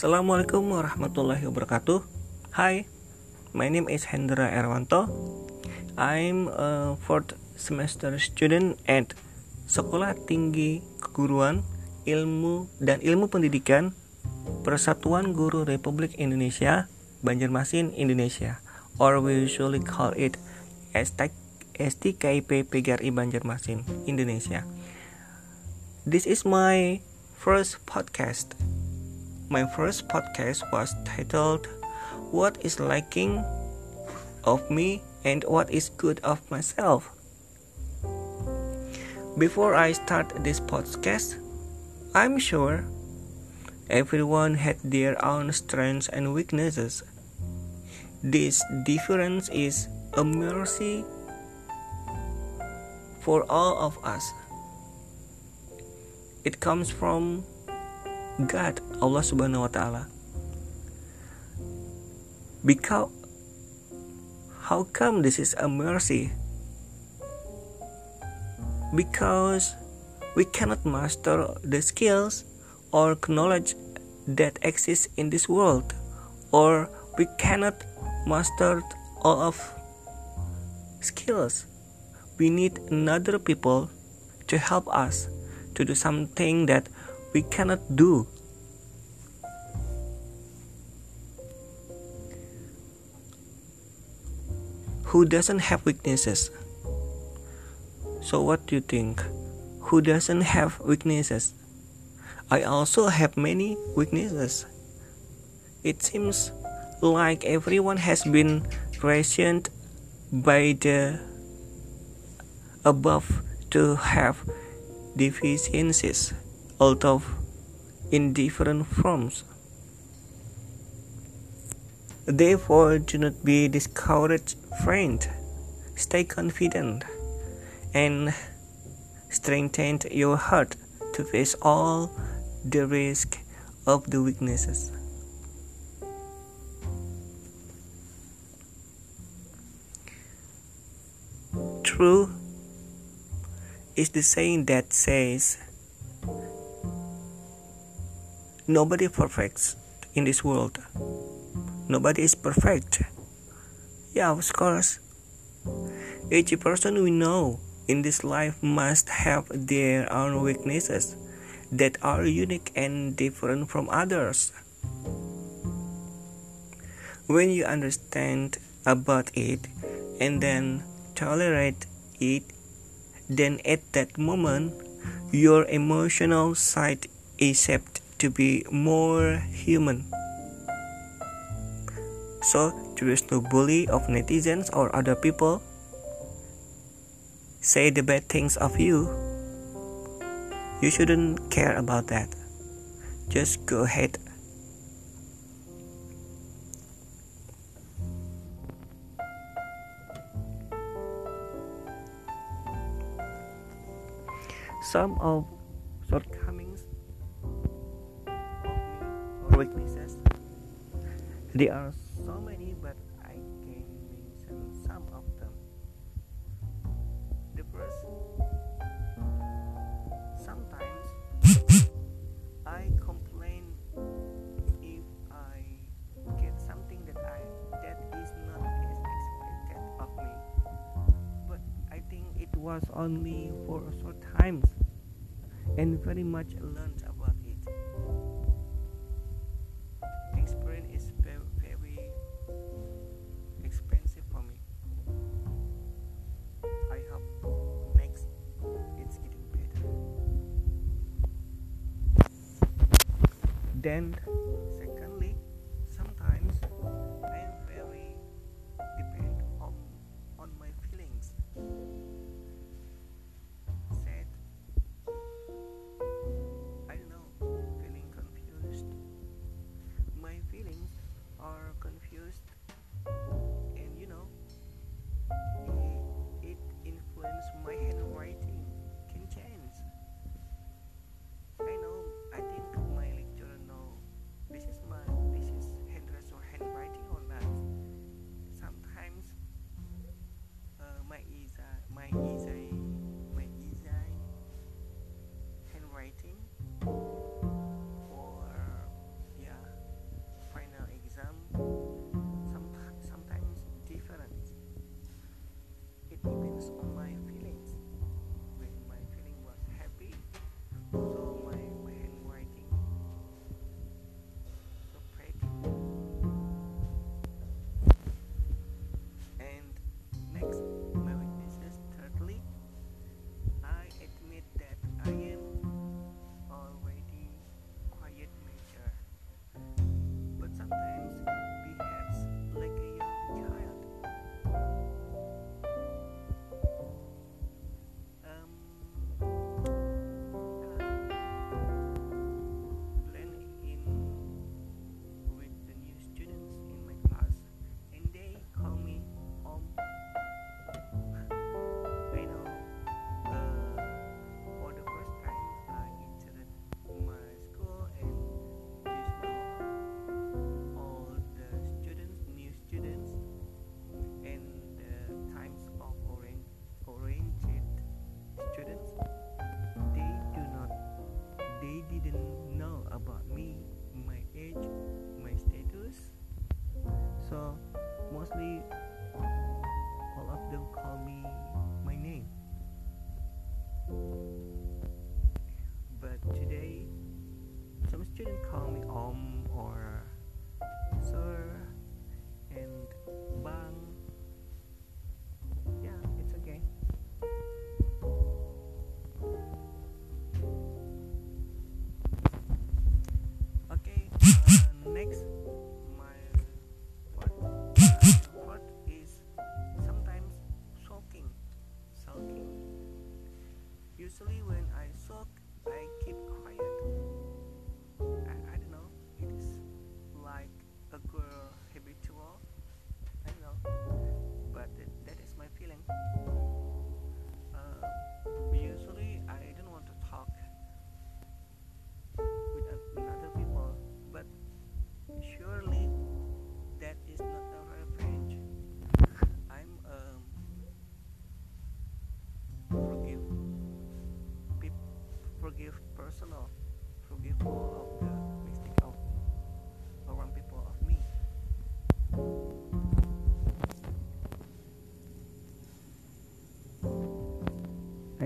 Assalamualaikum warahmatullahi wabarakatuh. Hi, my name is Hendra Erwanto. I'm a fourth semester student at Sekolah Tinggi Keguruan Ilmu dan Ilmu Pendidikan Persatuan Guru Republik Indonesia Banjarmasin Indonesia or we usually call it STKIP PGRI Banjarmasin Indonesia. This is my first podcast. My first podcast was titled What is Liking of Me and What is Good of Myself. Before I start this podcast, I'm sure everyone had their own strengths and weaknesses. This difference is a mercy for all of us. It comes from God, Allah Subhanahu wa taala. Because how come this is a mercy? Because we cannot master the skills or knowledge that exists in this world or we cannot master all of skills we need another people to help us to do something that we cannot do. Who doesn't have weaknesses? So, what do you think? Who doesn't have weaknesses? I also have many weaknesses. It seems like everyone has been rationed by the above to have deficiencies although in different forms. Therefore, do not be discouraged, friend. Stay confident and strengthen your heart to face all the risk of the weaknesses. True is the saying that says Nobody perfect in this world. Nobody is perfect. Yeah, of course. Each person we know in this life must have their own weaknesses that are unique and different from others. When you understand about it and then tolerate it, then at that moment your emotional side is shaped to be more human. So, there is no bully of netizens or other people say the bad things of you. You shouldn't care about that. Just go ahead. Some of shortcomings weaknesses. There are so many, but I can mention some of them. The first, sometimes I complain if I get something that I that is not as expected of me. But I think it was only for a short times and very much learned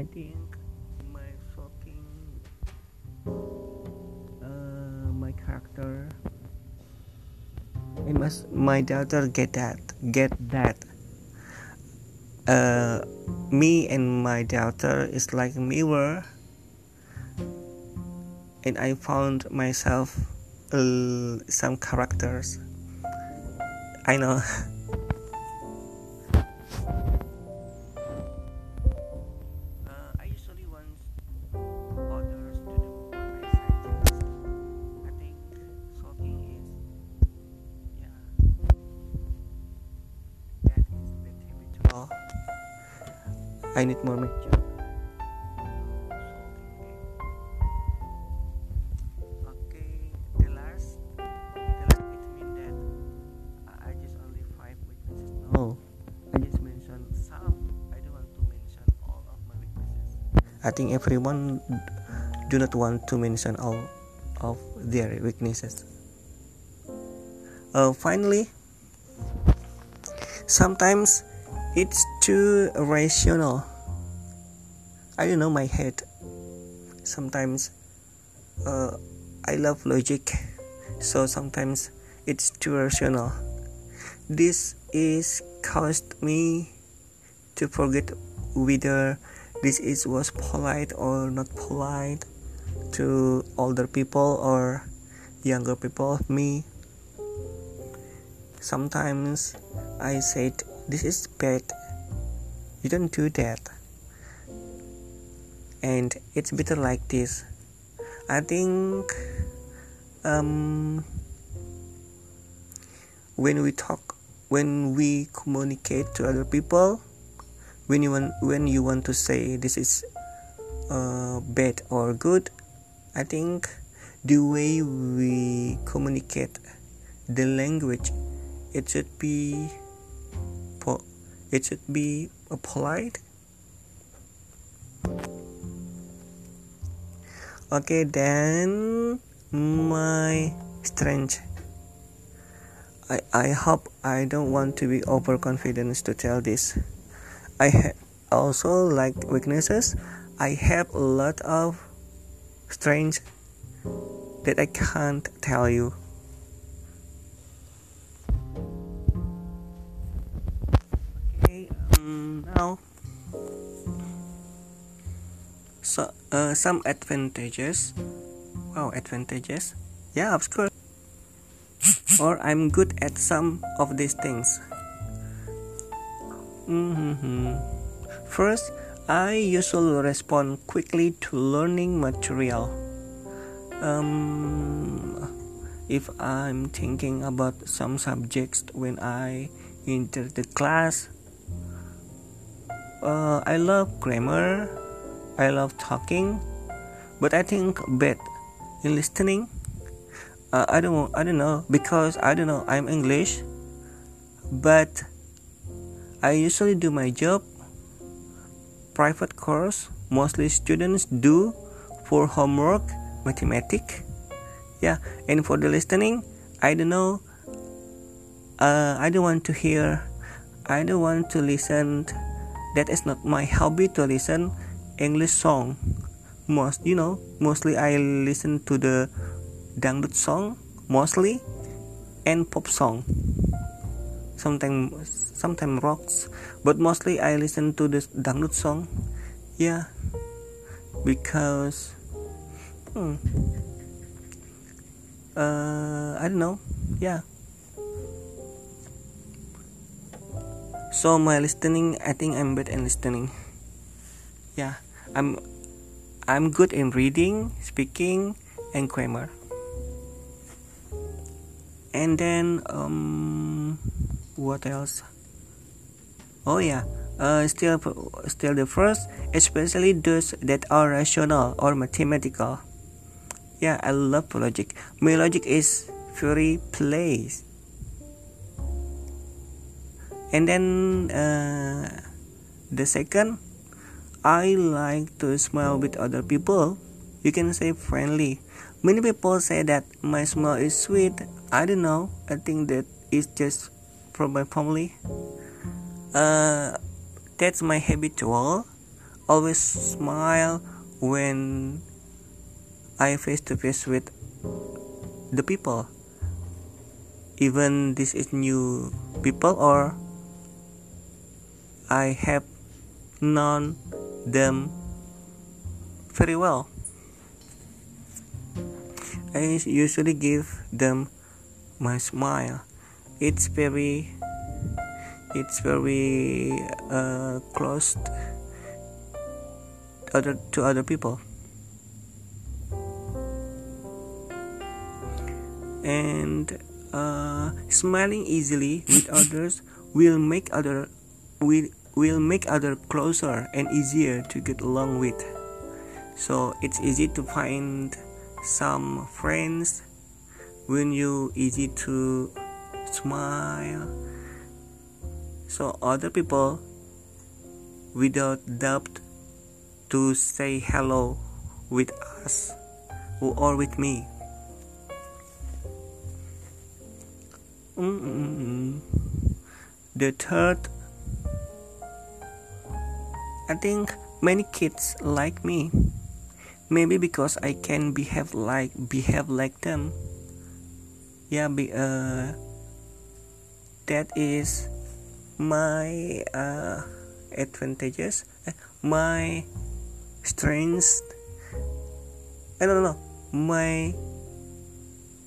I think. My fucking uh, my character. I must my daughter get that get that. Uh me and my daughter is like mirror. And I found myself uh, some characters. I know think everyone do not want to mention all of their weaknesses. Uh, finally, sometimes it's too rational. I don't know my head. Sometimes uh, I love logic, so sometimes it's too rational. This is caused me to forget whether this is was polite or not polite to older people or younger people me. Sometimes I said this is bad. You don't do that. And it's better like this. I think um, when we talk, when we communicate to other people, when you want when you want to say this is uh, bad or good, I think the way we communicate the language, it should be po- it should be polite. Okay, then my strength. I, I hope I don't want to be overconfident to tell this. I also like weaknesses. I have a lot of strength that I can't tell you. Okay, um, now so uh, some advantages wow advantages yeah of course or i'm good at some of these things hmm first i usually respond quickly to learning material um, if i'm thinking about some subjects when i enter the class uh, i love grammar I love talking, but I think bad in listening. Uh, I don't I don't know because I don't know I'm English, but I usually do my job. Private course mostly students do for homework, mathematics. Yeah, and for the listening, I don't know. Uh, I don't want to hear. I don't want to listen. That is not my hobby to listen English song. Most you know, mostly I listen to the dangdut song mostly and pop song. Sometimes sometimes rocks, but mostly I listen to the dangdut song. Yeah, because hmm, uh, I don't know. Yeah. So my listening, I think I'm bad in listening. Yeah, I'm I'm good in reading, speaking, and grammar. And then, um, what else? Oh yeah, uh, still, still the first, especially those that are rational or mathematical. Yeah, I love logic. My logic is very place. And then uh, the second, I like to smile with other people. You can say friendly. Many people say that my smile is sweet. I don't know. I think that is just from my family. Uh, that's my habitual. Always smile when I face to face with the people. Even this is new people or I have known them very well. I usually give them my smile. It's very it's very uh, close other to other people. And uh, smiling easily with others will make other will will make other closer and easier to get along with. So it's easy to find some friends when you easy to smile so other people without doubt to say hello with us or with me. Mm the third i think many kids like me. Maybe because i can behave like behave like them. Yeah be, uh, that is my uh, advantages eh, my strengths I don't know my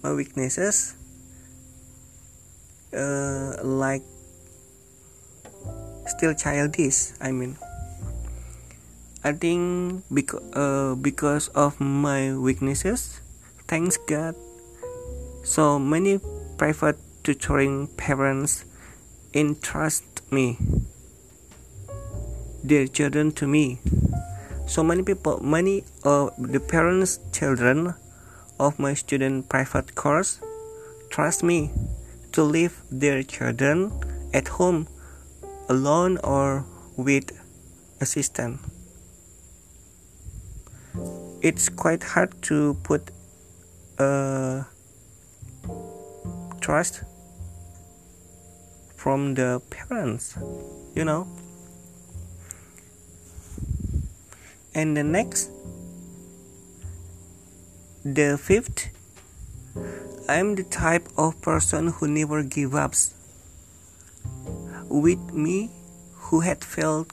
my weaknesses uh, like still childish I mean. I think because uh, because of my weaknesses thanks God so many private tutoring parents entrust me. Their children to me. So many people many of the parents children of my student private course trust me to leave their children at home alone or with assistant. It's quite hard to put uh, trust from the parents you know? And the next the fifth i'm the type of person who never give up with me who had failed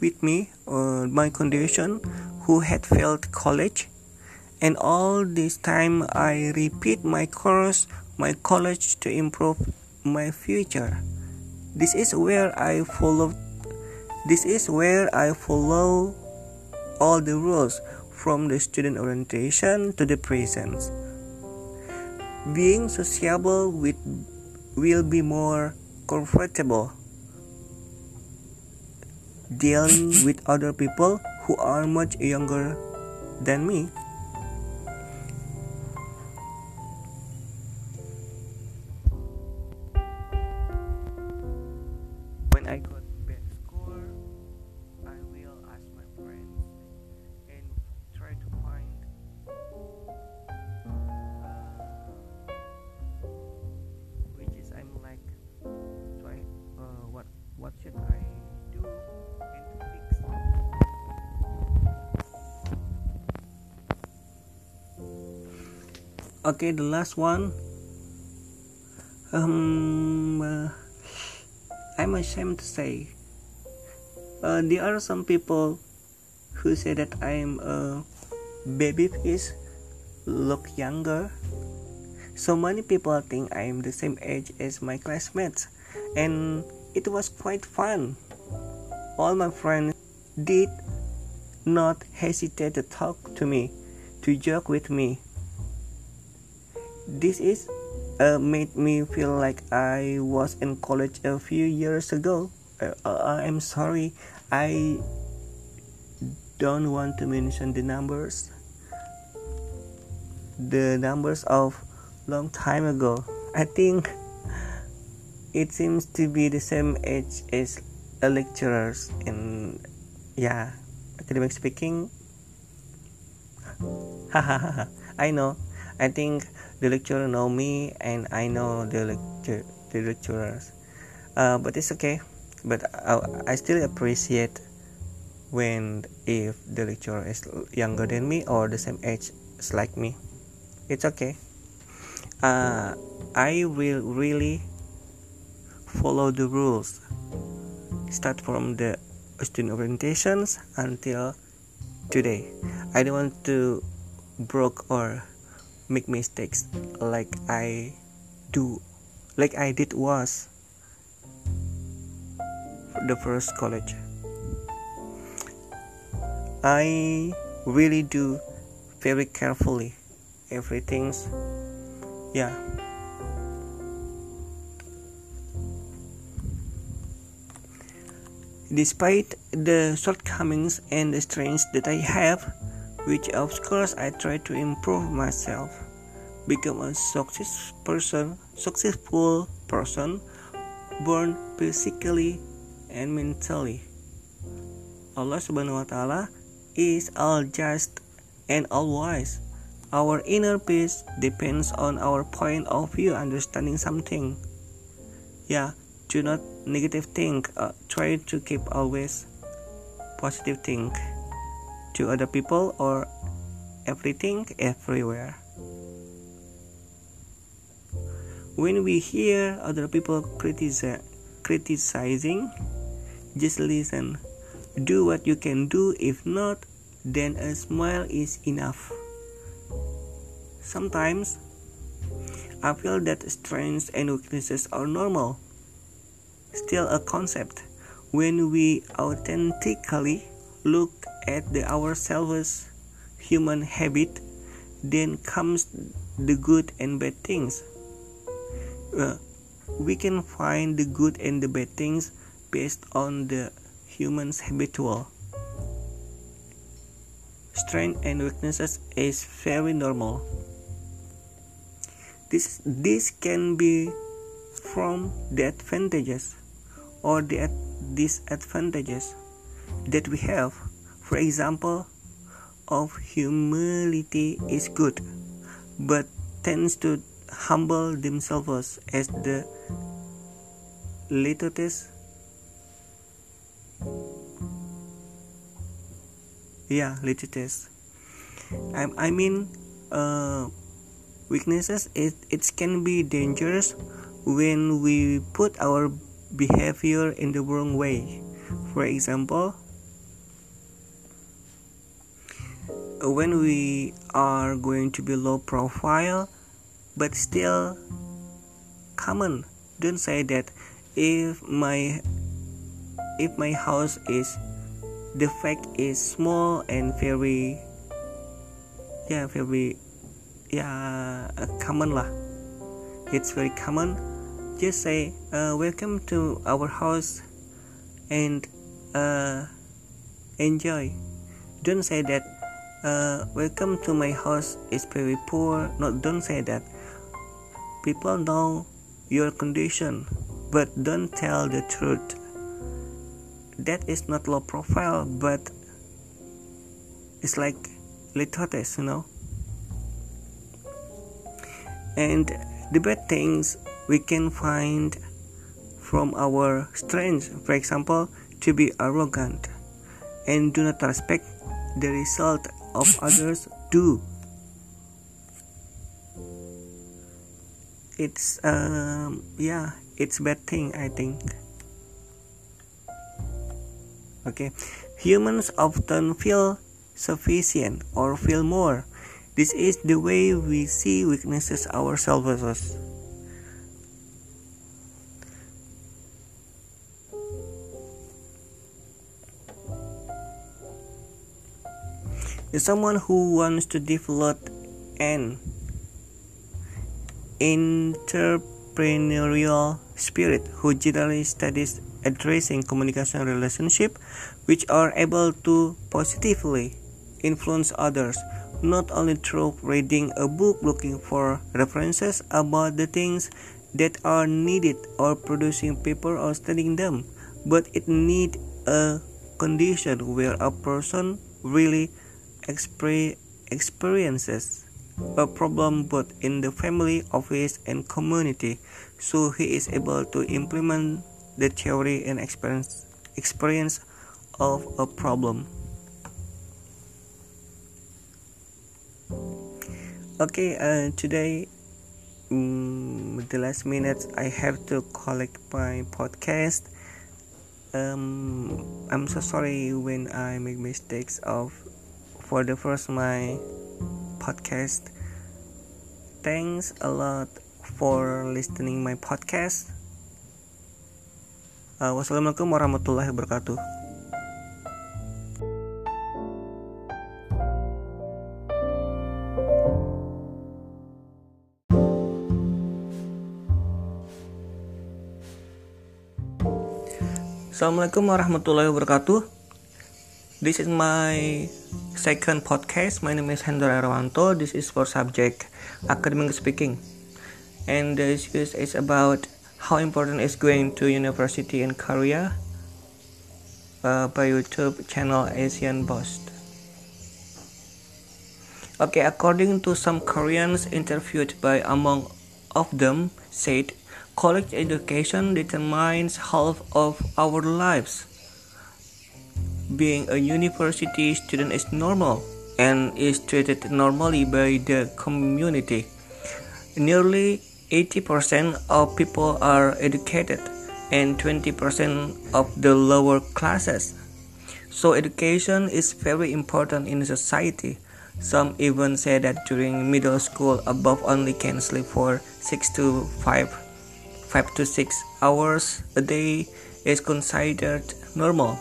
with me uh, my condition who had failed college. And all this time i repeat my course my college to improve my future this is where I follow this is where I follow all the rules from the student orientation to the presence. Being sociable with will be more comfortable dealing with other people who are much younger than me. Okay the last one. Um uh, i'm ashamed to say. Uh, there are some people who say that i'm a baby face look younger. So many people think i'm the same age as my classmates. And it was quite fun. All my friends did not hesitate to talk to me, to joke with me. This is uh, made me feel like I was in college a few years ago. Uh, uh I'm sorry, I don't want to mention the numbers. The numbers of long time ago. I think it seems to be the same age as lecturers in yeah academic speaking I know I think the lecturer know me and I know the lecture the lecturers. Uh, but it's okay. But I, I still appreciate when if the lecturer is younger than me or the same age as like me. It's okay. Uh, I will really follow the rules. Start from the student orientations until today. I don't want to broke or make mistakes like i do like i did was the first college. I really do very carefully everything's yeah. Despite the shortcomings and the strengths that I have, which of course I try to improve myself, become a success person, successful person, born physically and mentally. Allah Subhanahu wa Ta'ala is all just and all wise. Our inner peace depends on our point of view understanding something. Yeah, do not negative think uh, try to keep always positive think to other people or everything everywhere. When we hear other people criticize, criticizing just listen. Do what you can do. If not then a smile is enough. Sometimes i feel that strengths and weaknesses are normal. Still a concept. When we authentically look at the ourselves human habit then comes the good and bad things. Uh, we can find the good and the bad things based on the human's habitual strength and weaknesses is very normal. This this can be from the advantages or the disadvantages that we have. For example, of humility is good, but tends to humble themselves as the latest yeah latest I, I mean uh, weaknesses it, it can be dangerous when we put our behavior in the wrong way. For example, when we are going to be low profile but still common, don't say that if my if my house is the fact is small and very yeah very yeah common lah. It's very common. Just say uh, welcome to our house and uh, enjoy. Don't say that uh, welcome to my house. Is very poor. No don't say that. People know your condition but don't tell the truth. That is not low profile but it's like litotes you know? And the bad things we can find from our strengths, for example, to be arrogant and do not respect the result of others do. It's um yeah, it's bad thing I think. Okay, humans often feel sufficient or feel more. This is the way we see weaknesses ourselves. Is someone who wants to develop an entrepreneurial spirit who generally studies addressing communication relationship which are able to positively influence others not only through reading a book looking for references about the things that are needed or producing paper or studying them but it need a condition where a person really experiences a problem both in the family, office, and community, so he is able to implement the theory and experience experience of a problem. Okay, uh, today, um, the last minutes, I have to collect my podcast. Um, I'm so sorry when I make mistakes of for the first my podcast. Thanks a lot for listening my podcast. Uh, wassalamualaikum warahmatullahi wabarakatuh. Assalamualaikum warahmatullahi wabarakatuh. This is my second podcast. My name is Hendra Erwanto. This is for subject academic speaking. And this is about how important is going to university in Korea uh, by YouTube channel Asian Boss. Okay, according to some Koreans interviewed by among of them said college education determines half of our lives being a university student is normal and is treated normally by the community. Nearly 80% of people are educated and 20% of the lower classes. So education is very important in society. Some even say that during middle school above only can sleep for 6 to 5 5 to 6 hours a day is considered normal.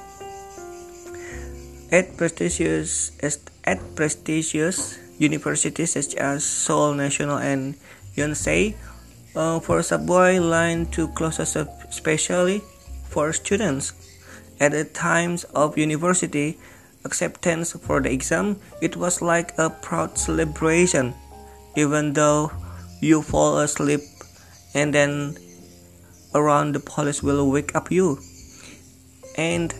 At prestigious at prestigious universities such as Seoul National and Yonsei, uh, for subway line to classes especially for students. At the times of university acceptance for the exam, it was like a proud celebration, even though you fall asleep and then around the police will wake up you. And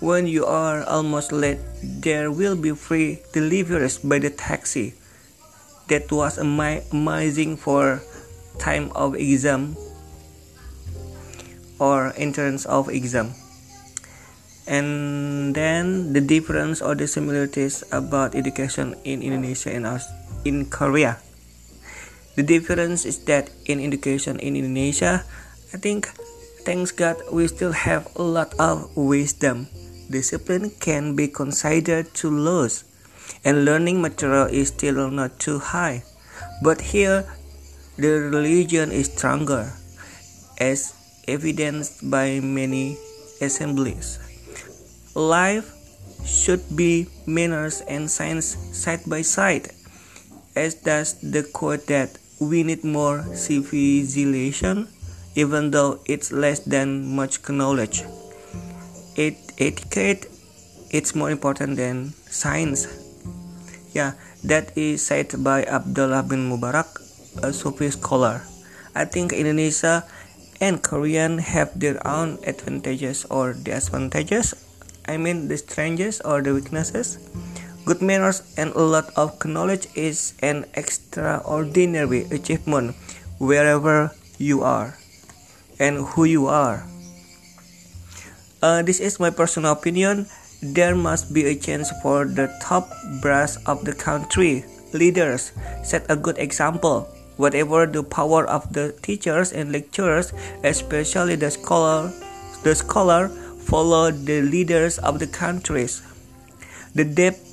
when you are almost late, there will be free deliveries by the taxi. That was amazing for time of exam or entrance of exam. And then the difference or the similarities about education in Indonesia and us in Korea. The difference is that in education in Indonesia, I think thanks God we still have a lot of wisdom discipline can be considered too loose, and learning material is still not too high. But here, the religion is stronger, as evidenced by many assemblies. Life should be manners and science side by side, as does the quote that we need more civilization, even though it's less than much knowledge it, etiquette it's more important than science. Yeah that is said by abdullah bin mubarak a sufi scholar. I think indonesia and korean have their own advantages or disadvantages. I mean the strengths or the weaknesses. Good manners and a lot of knowledge is an extraordinary achievement wherever you are and who you are uh, this is my personal opinion. There must be a chance for the top brass of the country. Leaders set a good example. Whatever the power of the teachers and lecturers, especially the scholar, the scholar follow the leaders of the countries. The depth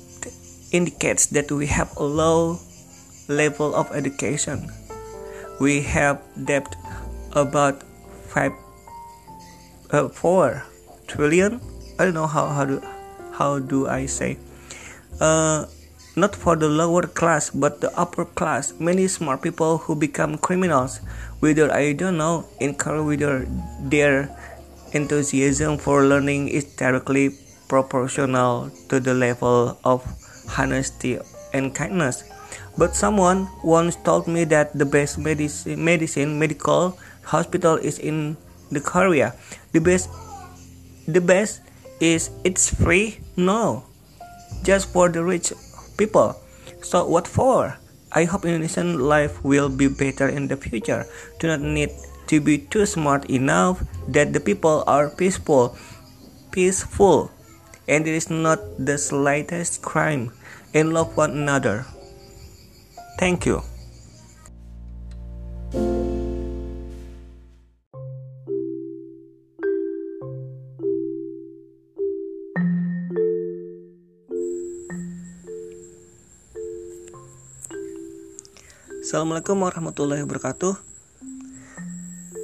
indicates that we have a low level of education. We have depth about five, uh, four trillion i don't know how how do how do i say uh not for the lower class but the upper class. Many smart people who become criminals, whether I don't know, encourage whether their enthusiasm for learning is directly proportional to the level of honesty and kindness. But someone once told me that the best medicine, medicine medical hospital is in the Korea. The best, the best is it's free. No, just for the rich people. So what for? I hope Indonesian life will be better in the future. Do not need to be too smart enough that the people are peaceful, peaceful, and there is not the slightest crime and love one another. Thank you. Assalamualaikum warahmatullahi wabarakatuh.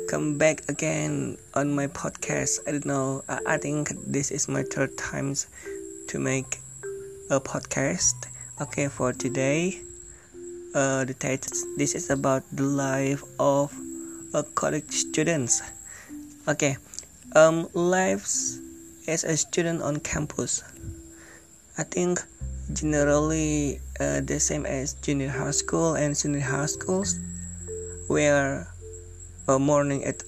Come back again on my podcast. I don't know. I think this is my third times to make a podcast. Okay, for today, uh, the title this is about the life of a college students. Okay, um, lives as a student on campus. I think generally uh, the same as junior high school and senior high schools, where a morning at,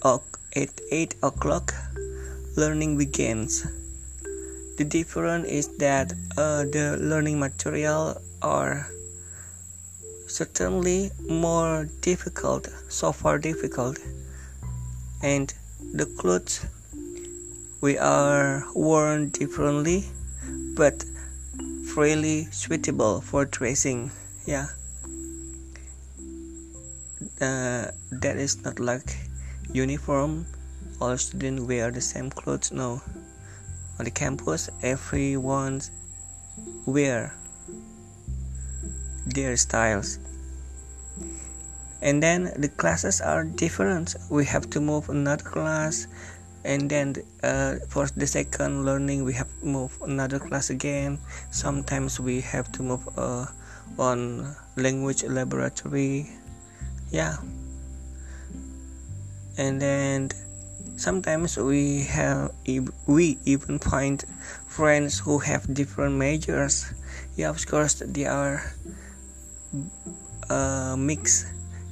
at 8 o'clock learning begins. The difference is that uh, the learning material are certainly more difficult, so far difficult, and the clothes we are worn differently, but freely suitable for tracing yeah. Uh, that is not like uniform. All students wear the same clothes no. On the campus everyone wear their styles. And then the classes are different. We have to move another class and then uh, for the second learning we have move another class again. Sometimes we have to move uh, on language laboratory. Yeah. And then sometimes we have we even find friends who have different majors. Yeah of course they are uh, mixed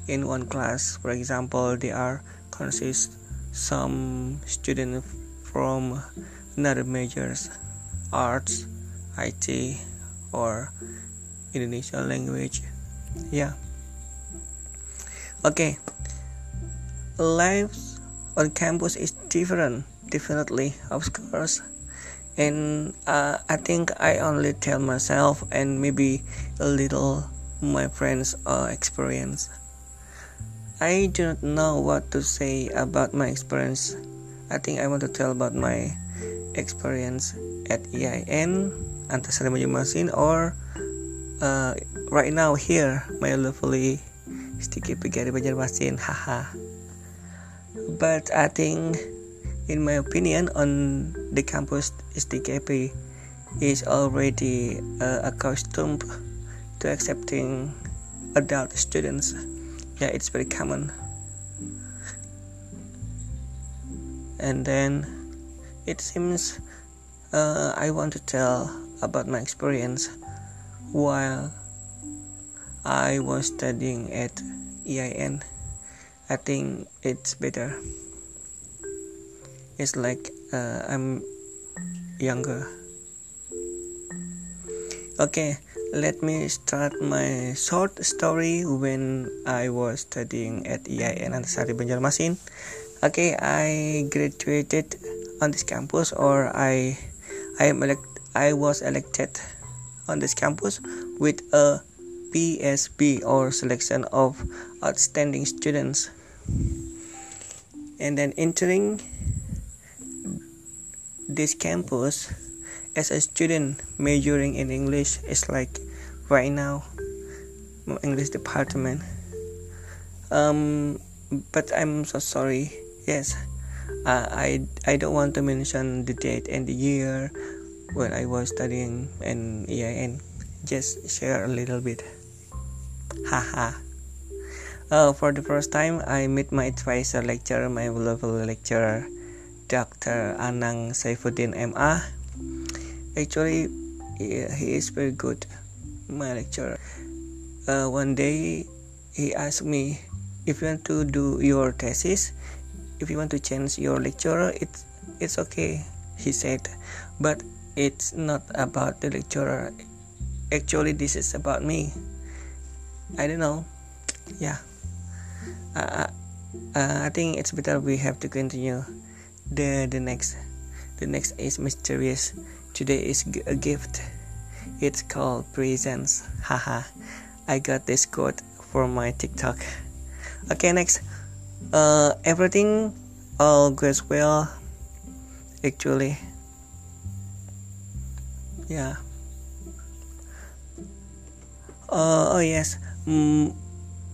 in one class. For example they are consist some students from another majors arts IT or Indonesian language. Yeah. Okay. Life on campus is different definitely of course. And uh, I think I only tell myself and maybe a little my friends uh, experience I do not know what to say about my experience. I think I want to tell about my experience at EIN, Antasari Banjarmasin, or uh, right now here, my lovely Sticky Pigari Banjarmasin, haha. But I think, in my opinion, on the campus STKP is already uh, accustomed to accepting adult students yeah it's very common and then it seems uh, I want to tell about my experience while I was studying at EIN. I think it's better. It's like uh, I'm younger. Okay, let me start my short story when I was studying at EIN Antasari Banjarmasin. Okay, I graduated on this campus, or I, I am elect, I was elected on this campus with a PSB or selection of outstanding students, and then entering this campus as a student majoring in English is like right now English department um but I'm so sorry yes uh, I I don't want to mention the date and the year when I was studying in EIN just share a little bit. Haha. uh, for the first time, I met my advisor lecturer, my level lecturer, Dr. Anang Saifuddin MA. Actually, he is very good, my lecturer. Uh, one day, he asked me if you want to do your thesis, if you want to change your lecturer, it's it's okay. He said, but it's not about the lecturer. Actually, this is about me. I don't know. Yeah. Uh, uh, I think it's better we have to continue. The the next, the next is mysterious. Today is a gift. It's called presents. Haha. I got this quote from my TikTok. Okay, next. Uh, everything all goes well. Actually, yeah. Uh, oh yes. Mm,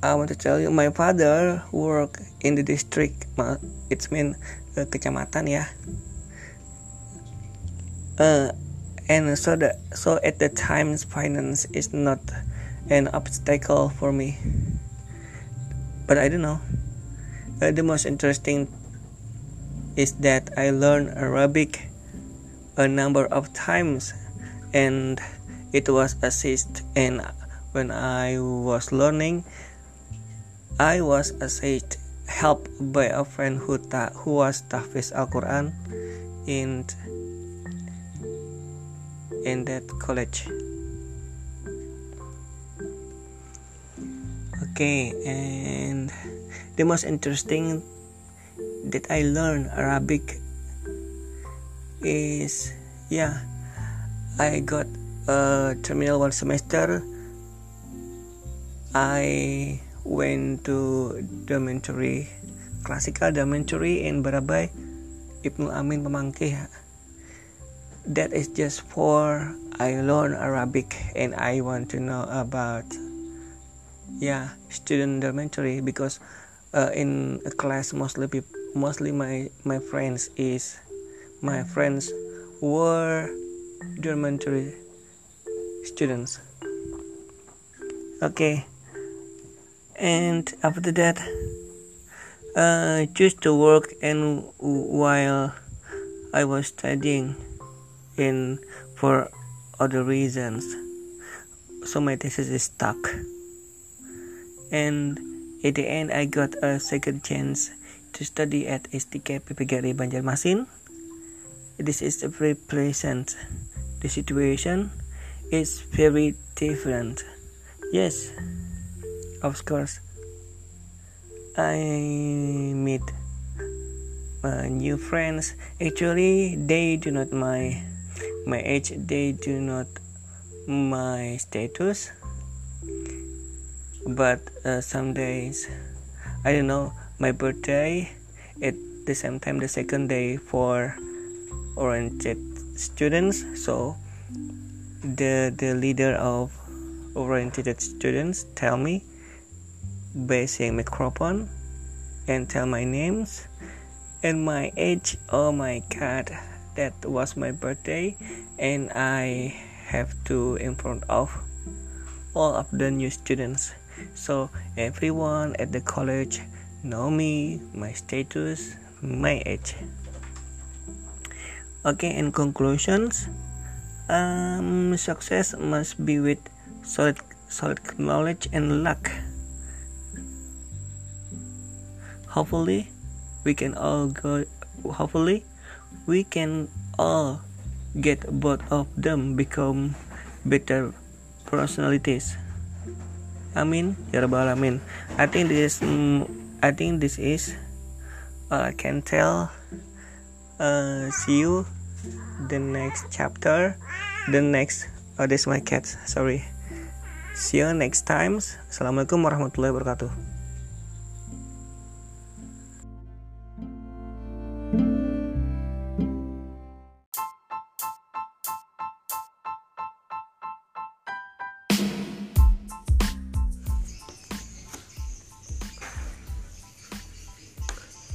I want to tell you, my father work in the district. It's mean uh, kecamatan ya. Uh, and so that so at the times finance is not an obstacle for me. But i don't know. Uh, the most interesting is that i learned arabic a number of times and it was assist and when i was learning i was assist helped by a friend who ta- who was tahfiz al-quran. And in that college. Okay and the most interesting that i learned arabic is yeah i got a terminal one semester. I went to dormitory classical dormitory in Barabai. Ibnu Amin Pemangkih that is just for I learn Arabic and I want to know about yeah student dormitory because uh, in a class mostly people, mostly my my friends is my friends were dormitory students. Okay. And after that uh, choose to work and while I was studying in for other reasons. So my thesis is stuck. And at the end I got a second chance to study at STKIP PGRI Banjarmasin this is a very pleasant. The situation is very different. Yes of course I meet uh, new friends. Actually they do not my my age they do not my status. But uh, some days i don't know my birthday at the same time the second day for oriented students. So the the leader of oriented students tell me by saying microphone and tell my names. And my age oh my god that was my birthday and I have to in front of all of the new students. So everyone at the college know me my status my age. Okay in conclusions um, success must be with solid solid knowledge and luck. Hopefully we can all go hopefully we can all get both of them become better personalities. Amin. Ya rabbal alamin. I think this mm, I think this is uh, I can tell. Uh, see you the next chapter. The next oh this my cat. Sorry. See you next time assalamualaikum warahmatullahi wabarakatuh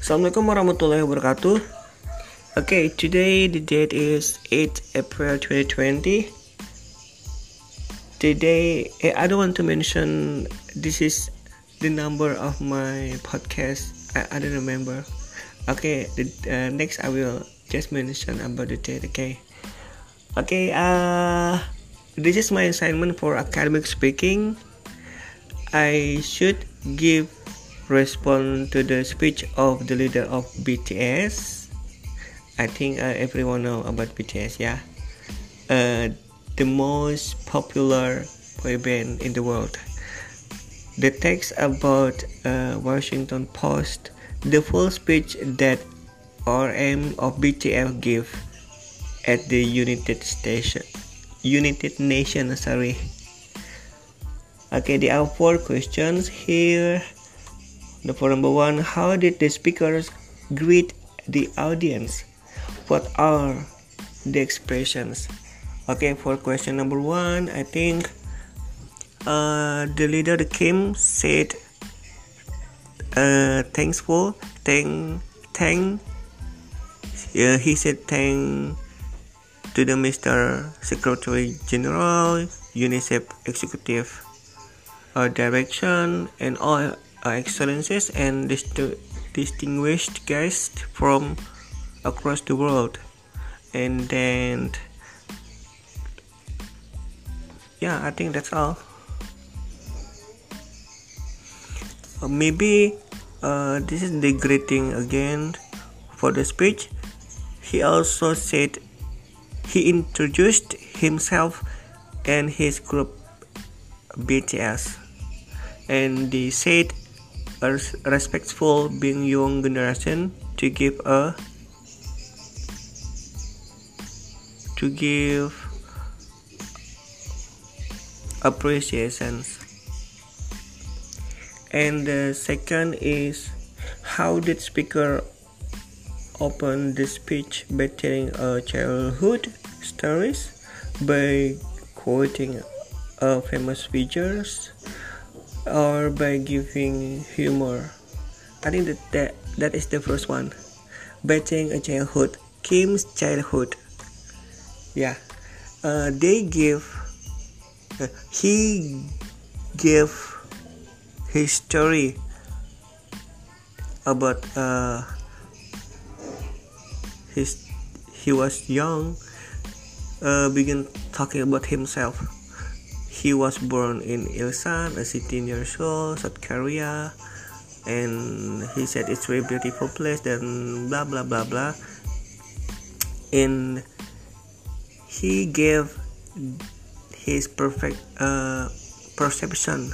Assalamualaikum warahmatullahi wabarakatuh. Okay, today the date is 8 April 2020. today eh, I don't want to mention this is the number of my podcast. I, I don't remember. Okay, the, uh, next I will just mention about the date. Okay, okay. Uh, this is my assignment for academic speaking. I should give respond to the speech of the leader of BTS. I think uh, everyone know about BTS, yeah. Uh, the most popular boy band in the world. The text about uh, Washington Post, the full speech that RM of BTS give at the United Station, United Nations, sorry. Okay, there are four questions here. For number one, how did the speakers greet the audience? What are the expressions? Okay, for question number one, I think uh, the leader Kim said uh, thankful, thank, thank. Uh, he said thank to the Mr. Secretary General, UNICEF Executive uh, Direction, and all uh, excellencies and dist- distinguished guests from across the world. And then yeah i think that's all. Uh, maybe uh, this is the greeting again for the speech. He also said he introduced himself and his group bts and they said respectful being young generation to give a to give appreciations and the second is how did speaker open the speech by telling a childhood stories? By quoting a famous figures or by giving humor. I think that that, that is the first one. Betting a childhood kim's childhood. Yeah. Uh, they give he gave his story about uh, his he was young uh, began talking about himself he was born in Ilsan a city near Seoul South Korea. And he said it's a very beautiful place then blah blah blah blah. And he gave his perfect uh, perception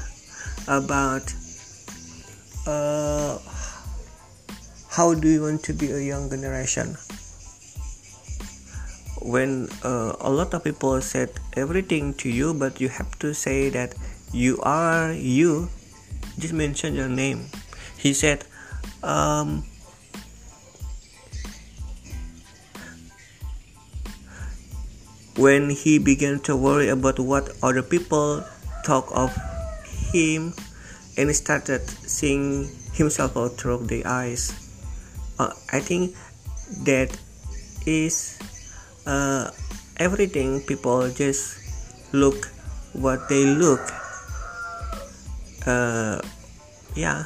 about uh, how do you want to be a young generation when uh, a lot of people said everything to you but you have to say that you are you. Just mention your name. He said um, when he began to worry about what other people thought of him and started seeing himself out through the eyes. Uh, i think that is uh, everything people just look what they look. Uh, yeah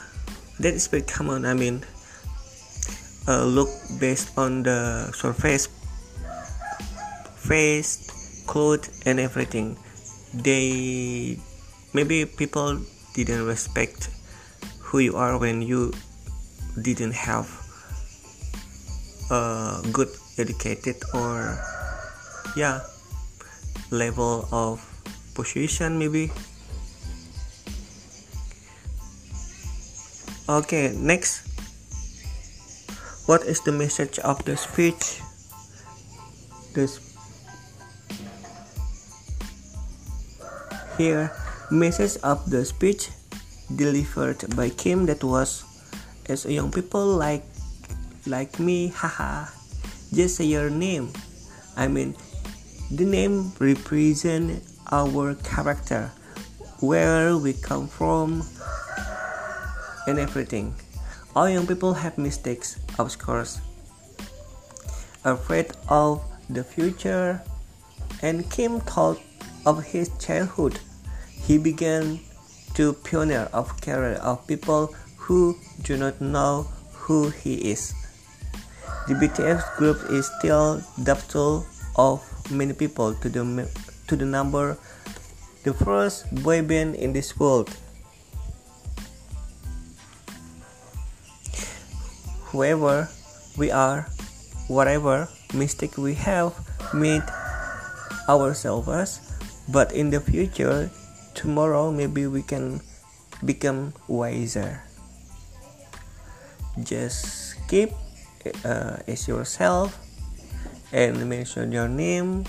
that is very common i mean uh, look based on the surface face clothes and everything. They maybe people didn't respect who you are when you didn't have a good educated or yeah level of position maybe. Okay next. What is the message of the speech? This Here, message of the speech delivered by Kim that was as a young people like like me, haha. Just say your name. I mean, the name represent our character, where we come from, and everything. All young people have mistakes, of course. Afraid of the future, and Kim thought of his childhood He began to pioneer of career of people who do not know who he is. The BTS group is still doubtful of many people to the to the number the first boy band in this world. Whoever we are, whatever mistake we have made ourselves, but in the future, tomorrow maybe we can become wiser. Just keep uh, as yourself and mention your name,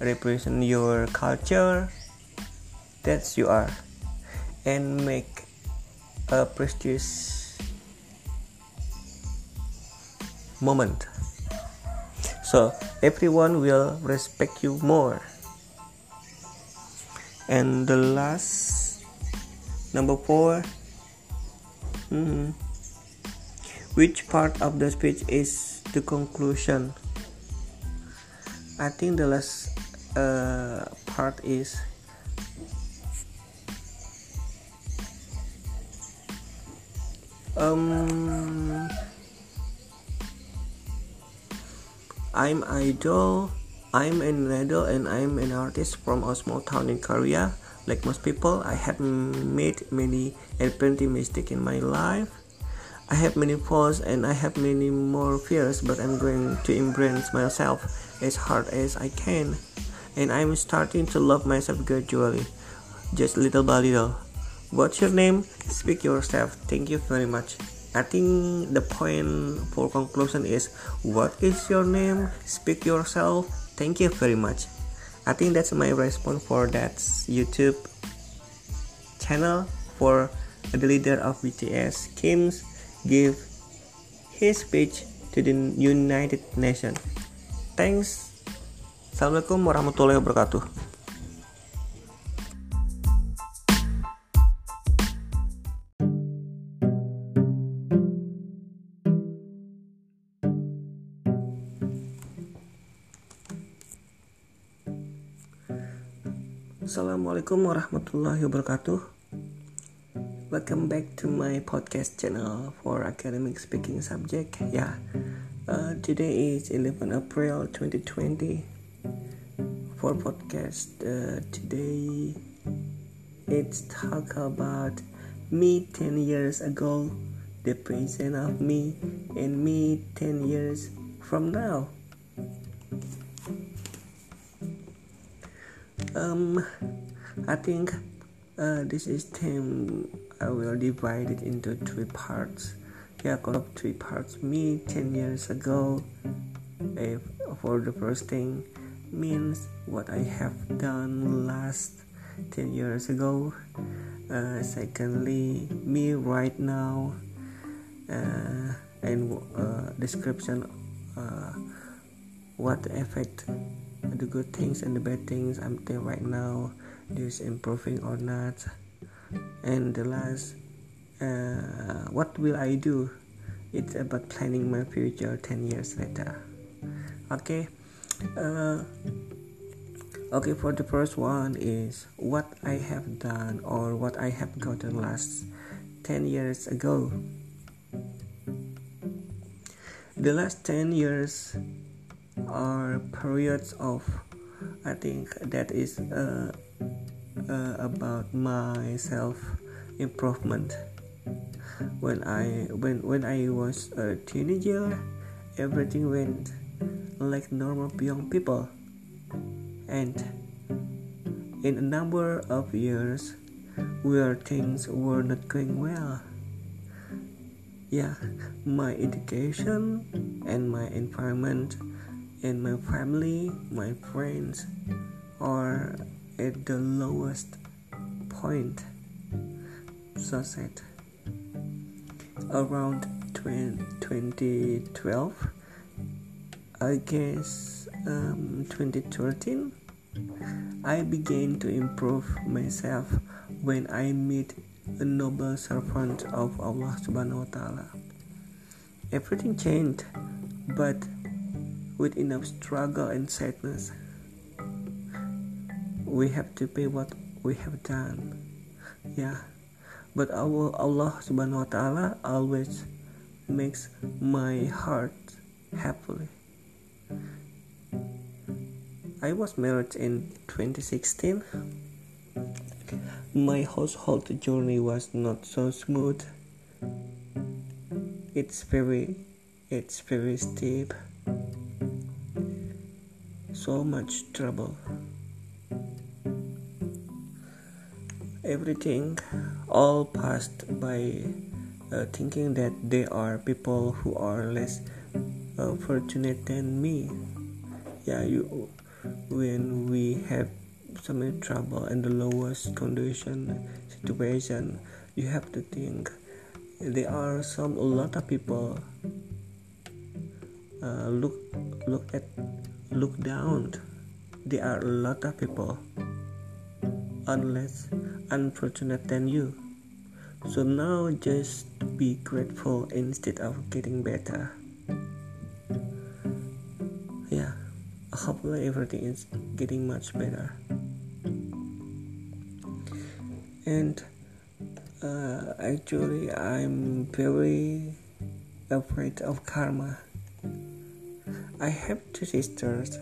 represent your culture. That's you are, and make a prestigious moment. So everyone will respect you more. And the last number 4 mm-hmm. Which part of the speech is the conclusion? I think the last uh, part is um I'm idol I'm an idol and I'm an artist from a small town in Korea like most people I have made many and plenty mistakes in my life I have many faults and I have many more fears, but I'm going to embrace myself as hard as I can. And I'm starting to love myself gradually, just little by little. What's your name? Speak yourself. Thank you very much. I think the point for conclusion is what is your name? Speak yourself. Thank you very much. I think that's my response for that YouTube channel for the leader of BTS, Kim's give his speech to the United Nations. Thanks. Assalamualaikum warahmatullahi wabarakatuh. Assalamualaikum warahmatullahi wabarakatuh. Welcome back to my podcast channel for academic speaking subject. Yeah. Uh, today is 11 april 2020 for podcast uh, today it's talk about me 10 years ago the present of me and me 10 years from now. Um i think uh, this is 10 I will divide it into three parts. Yeah, of three parts. Me 10 years ago, if for the first thing means what I have done last 10 years ago. Uh, secondly, me right now, uh, and uh, description uh, what effect the good things and the bad things I'm doing right now, this improving or not and the last uh, what will I do? It's about planning my future 10 years later. Okay uh, okay for the first one is what I have done or what I have gotten last 10 years ago. The last 10 years are periods of I think that is uh, uh, about my self improvement when i when when i was a teenager everything went like normal young people. And in a number of years where things were not going well yeah my education and my environment and my family my friends are at the lowest point said. Around 2012 i guess um, 2013 i began to improve myself when i meet a noble servant of allah subhanahu wa ta'ala. Everything changed but with enough struggle and sadness we have to pay what we have done. Yeah. But our Allah subhanahu wa ta'ala always makes my heart happily. I was married in 2016 my household journey was not so smooth. It's very it's very steep. So much trouble everything all passed by uh, thinking that they are people who are less uh, fortunate than me. Yeah you when we have so many trouble and the lowest condition situation you have to think there are some a lot of people uh, look look at look down. There are a lot of people unless unfortunate than you. So now just be grateful instead of getting better. Yeah hopefully everything is getting much better. And uh, actually i'm very afraid of karma. I have two sisters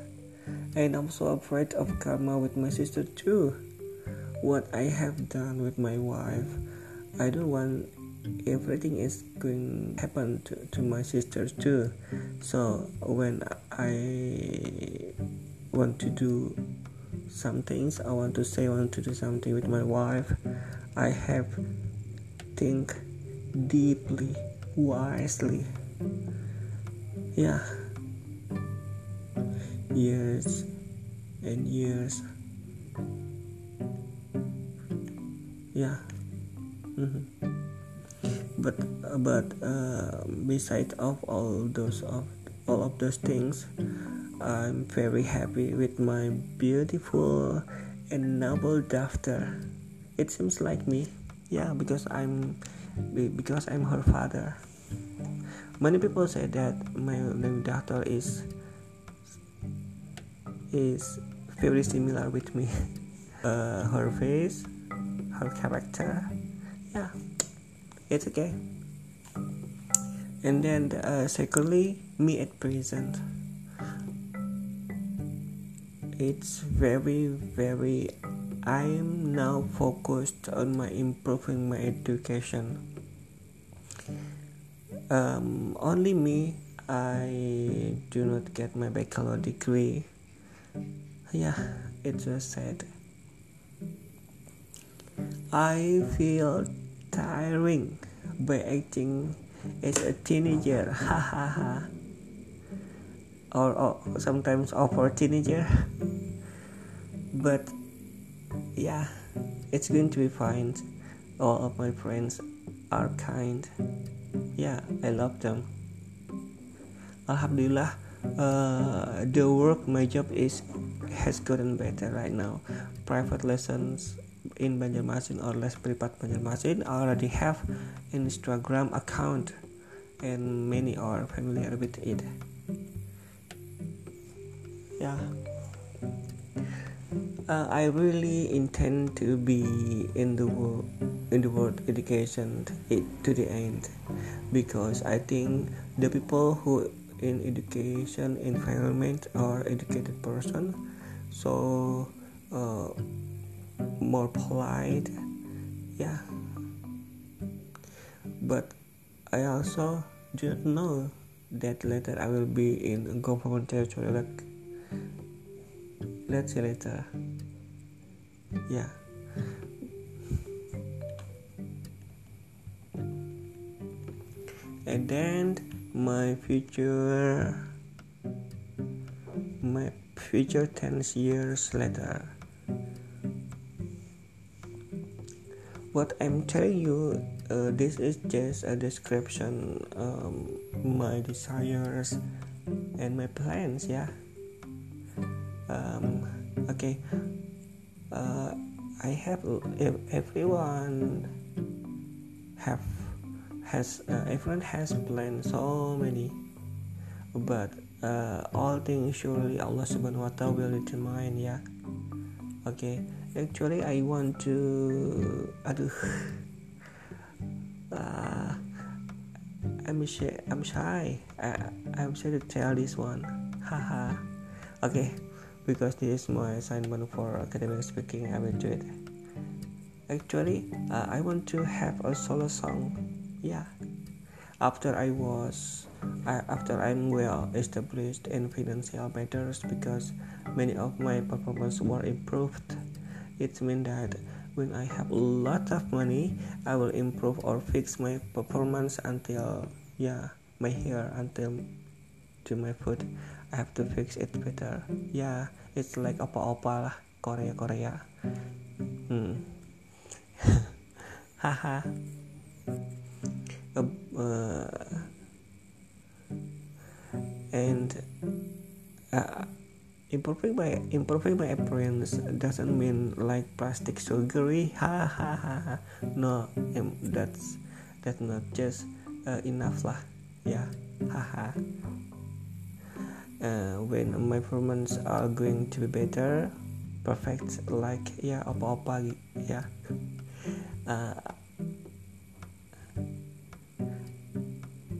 and i'm so afraid of karma with my sister too what i have done with my wife. I don't want everything is going happen to, to my sisters too. So when i want to do some things I want to say I want to do something with my wife I have think deeply wisely. Yeah. Years and years yeah mm-hmm. but but uh, beside of all those of all of those things I'm very happy with my beautiful and noble daughter. It seems like me, yeah, because I'm because I'm her father. Many people say that my daughter is is very similar with me. Uh, her face, character, yeah, it's okay. And then uh, secondly, me at present. It's very very i am now focused on my improving my education. Um, only me i do not get my bachelor degree. Yeah it's just sad i feel tiring by acting as a teenager ha ha ha. Or, or sometimes over teenager. But yeah it's going to be fine. All of my friends are kind. Yeah i love them. Alhamdulillah uh, the work my job is has gotten better right now. Private lessons in Banjarmasin or less Privat Banjarmasin already have Instagram account and many are familiar with it. Yeah. Uh, I really intend to be in the world in the world education to the end because I think the people who in education environment are educated person. So uh, more polite. Yeah. But I also do not know that later I will be in government territory like let's see later. Yeah. And then my future my future 10 years later what i'm telling you uh, this is just a description um, my desires and my plans yeah. Um, okay. Uh, I have everyone have has uh, everyone has planned so many. But uh, all things surely Allah subhanahu wa ta'ala will determine yeah. Okay actually I want to aduh. Uh, I'm shy I'm shy. I, I'm shy to tell this one. Haha. Okay because this is my assignment for academic speaking I will do it. Actually uh, I want to have a solo song. Yeah. After I was I, after I'm well established in financial matters because many of my performance were improved. It means that when I have a lot of money, I will improve or fix my performance until yeah my hair until to my foot. I have to fix it better. Yeah, it's like apa-apa lah Korea Korea. Hmm. Haha. uh, uh, and uh, improving my improving my appearance doesn't mean like plastic surgery. Ha ha ha, no that's that's not just uh, enough lah. Yeah uh, when my performance are going to be better perfect like yeah apa-apa yeah uh,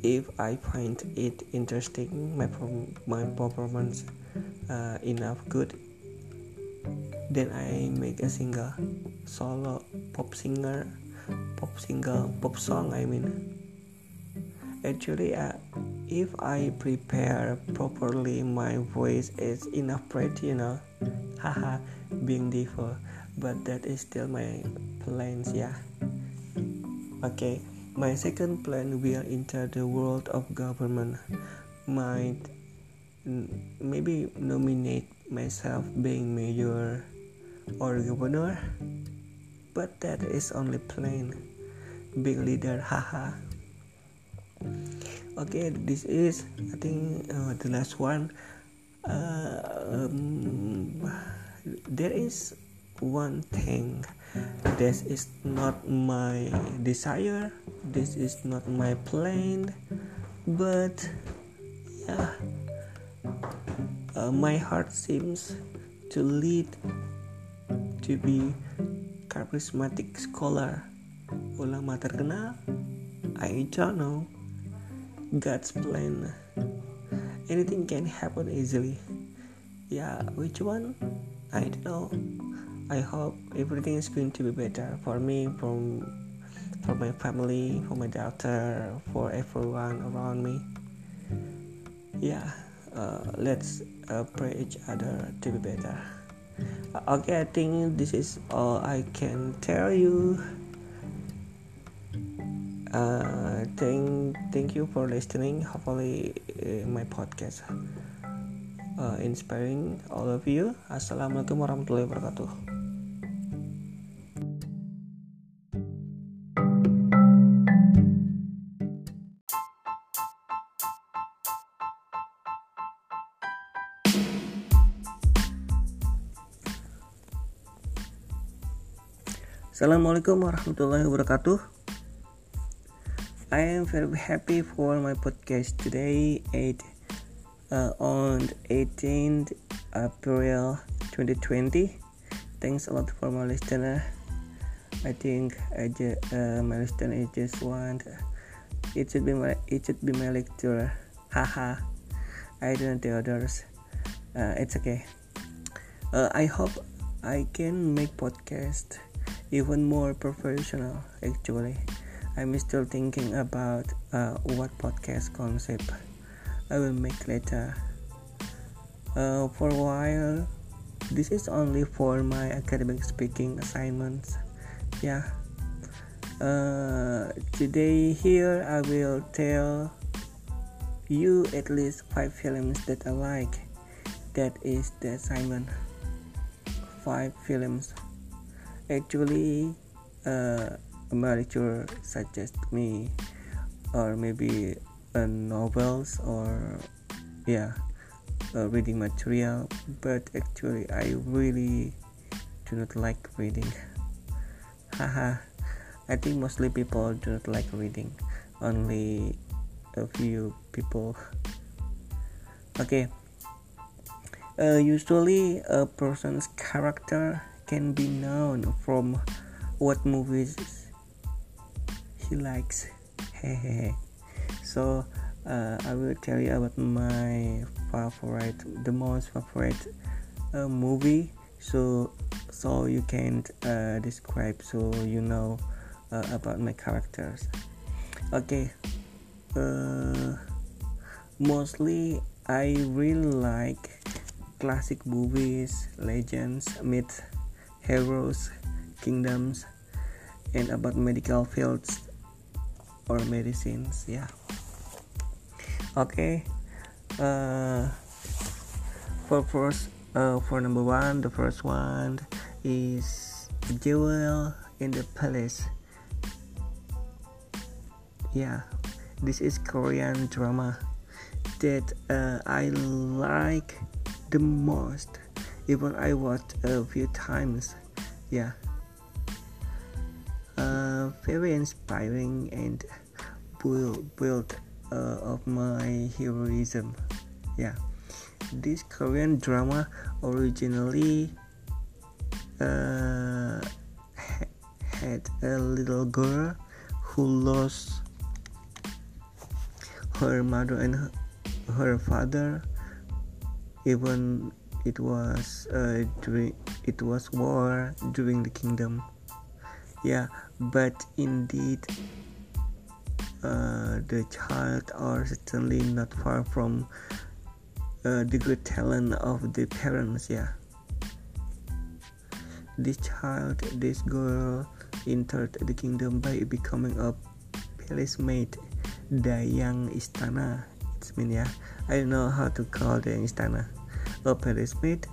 if I find it interesting, my my performance uh, enough good, then I make a single, solo pop singer, pop single, pop song. I mean, actually, uh, if I prepare properly, my voice is enough pretty, you know, haha, being diva, but that is still my plans, yeah. Okay. My second plan will enter the world of government. Might maybe nominate myself being mayor or governor, but that is only plan. Big leader, haha. Okay, this is I think uh, the last one. Uh, um, there is one thing this is not my desire this is not my plan but yeah uh, my heart seems to lead to be charismatic scholar. Ulama terkenal I don't know. God's plan. Anything can happen easily. Yeah which one? I don't know. I hope everything is going to be better for me, from for my family, for my daughter, for everyone around me. Yeah, uh, let's uh, pray each other to be better. Uh, okay, I think this is all I can tell you. Uh, thank thank you for listening. Hopefully, uh, my podcast uh, inspiring all of you. Assalamualaikum warahmatullahi wabarakatuh. Assalamualaikum warahmatullahi wabarakatuh. I am very happy for my podcast today at uh, on 18th April 2020. Thanks a lot for my listener. I think I just, uh, my listener just want it should be my it should be my lecture. Haha. I don't know the others. Uh, it's okay. Uh, I hope I can make podcast even more professional actually. I'm still thinking about uh, what podcast concept i will make later. Uh, for a while this is only for my academic speaking assignments. Yeah. Uh, today here i will tell you at least five films that i like. That is the assignment. Five films actually uh, a literature suggest me or maybe novels or yeah reading material but actually i really do not like reading. Haha. I think mostly people do not like reading. Only a few people. Okay. Uh, usually a person's character can be known from what movies he likes. so uh, I will tell you about my favorite, the most favorite uh, movie. So so you can uh, describe so you know uh, about my characters. Okay. Uh, mostly I really like classic movies, legends, myths, heroes, kingdoms, and about medical fields or medicines. Yeah. Okay. Uh, for first, uh, for number one, the first one is Jewel in the Palace. Yeah, this is Korean drama that uh, I like the most. Even I watched a few times. Yeah, uh, very inspiring and build build uh, of my heroism. Yeah, this Korean drama originally uh, had a little girl who lost her mother and her father even it was uh, during it was war during the kingdom. Yeah but indeed uh, the child are certainly not far from uh, the good talent of the parents yeah. This child this girl entered the kingdom by becoming a palace maid dayang istana. It's mean yeah I don't know how to call the istana palace maid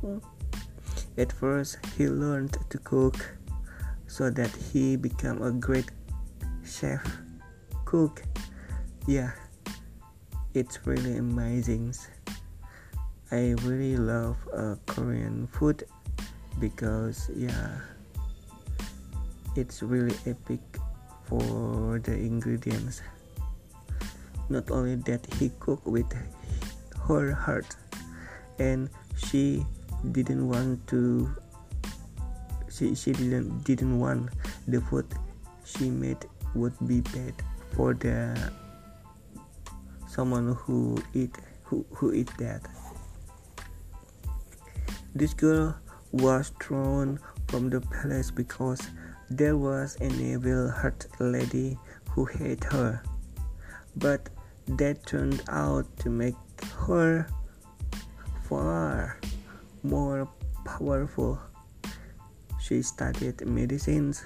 hmm. at first he learned to cook so that he become a great chef cook. Yeah it's really amazing. I really love uh, korean food because yeah it's really epic for the ingredients. Not only that he cooked with her heart and she didn't want to she, she didn't didn't want the food. She made would be bad for the someone who eat who, who eat that. This girl was thrown from the palace because there was an evil heart lady who hate her. But that turned out to make her far more powerful she studied medicines,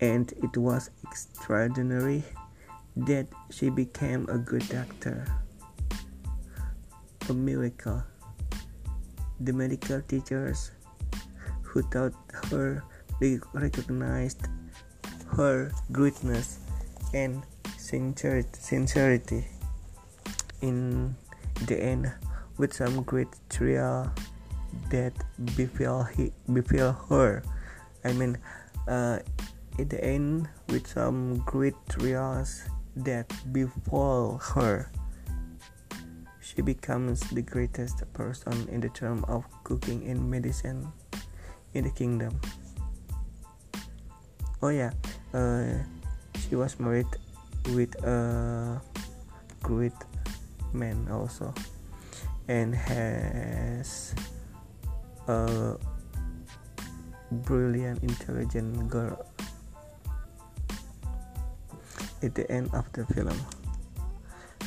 and it was extraordinary that she became a good doctor. A miracle. The medical teachers who taught her recognized her greatness and sincerity. In the end, with some great trial that befell, he, befell her. I mean, uh, at the end, with some great trials that befall her, she becomes the greatest person in the term of cooking and medicine in the kingdom. Oh yeah, uh, she was married with a great man also, and has a brilliant, intelligent girl at the end of the film.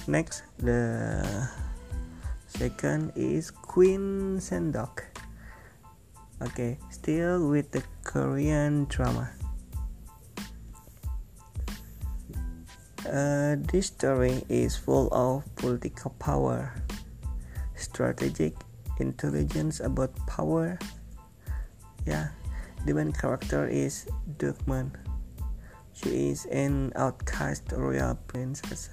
Next, the second is Queen Seondeok. Okay, still with the Korean drama. Uh, this story is full of political power, strategic intelligence about power. Yeah, the main character is Deokman. She is an outcast royal princess.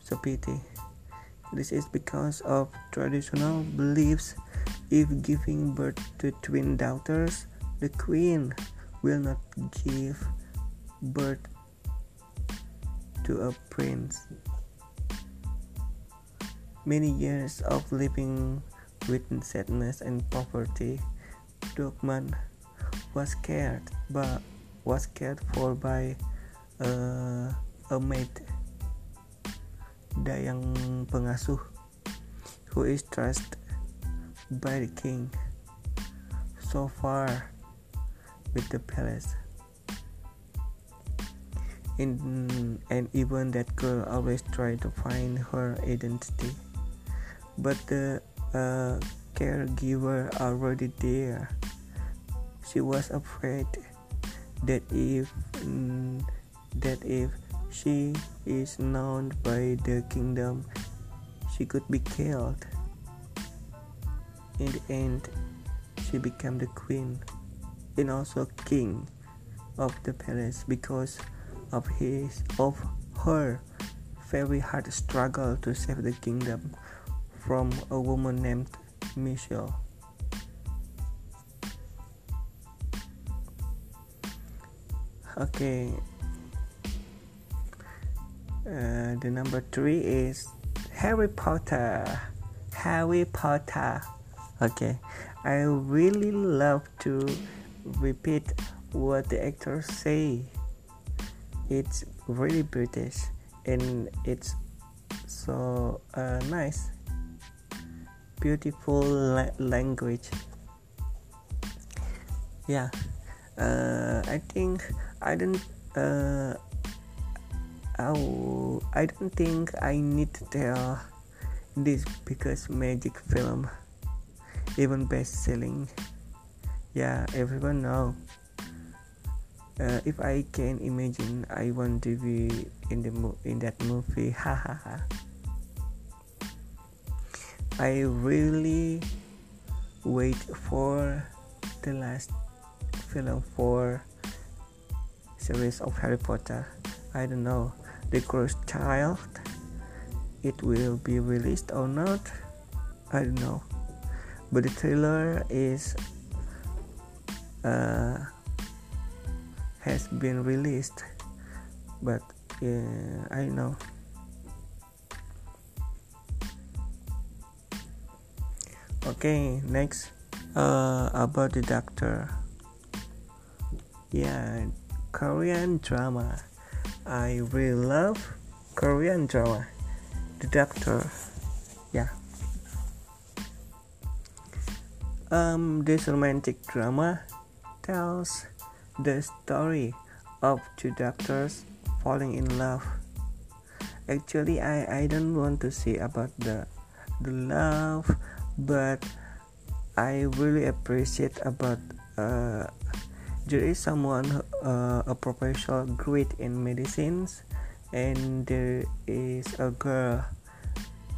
So pity. This is because of traditional beliefs. If giving birth to twin daughters, the queen will not give birth to a prince many years of living with sadness and poverty Deokman was cared but was cared for by uh, a maid dayang pengasuh who is trusted by the king. So far with the palace. In, and even that girl always tried to find her identity but the uh, caregiver already there. She was afraid that if mm, that if she is known by the kingdom she could be killed. In the end she became the queen and also king of the palace because of his of her very hard struggle to save the kingdom from a woman named Mishil. Okay. Uh, the number three is Harry Potter. Harry Potter. Okay. I really love to repeat what the actors say it's really British and it's so uh, nice beautiful la- language. Yeah uh, I think I don't uh, oh, I don't think I need tell this because magic film even best selling yeah everyone know. Uh, if I can imagine I want to be in the mo- in that movie. Ha ha ha I really wait for the last film for series of Harry Potter. I don't know the Cursed Child it will be released or not? I don't know. But the trailer is uh, has been released but uh, I know okay next. Uh, about the doctor. Yeah Korean drama. I really love Korean drama. The doctor. Yeah. Um this romantic drama tells the story of two doctors falling in love. Actually i i don't want to say about the the love but i really appreciate about uh, there is someone uh, a professional great in medicines and there is a girl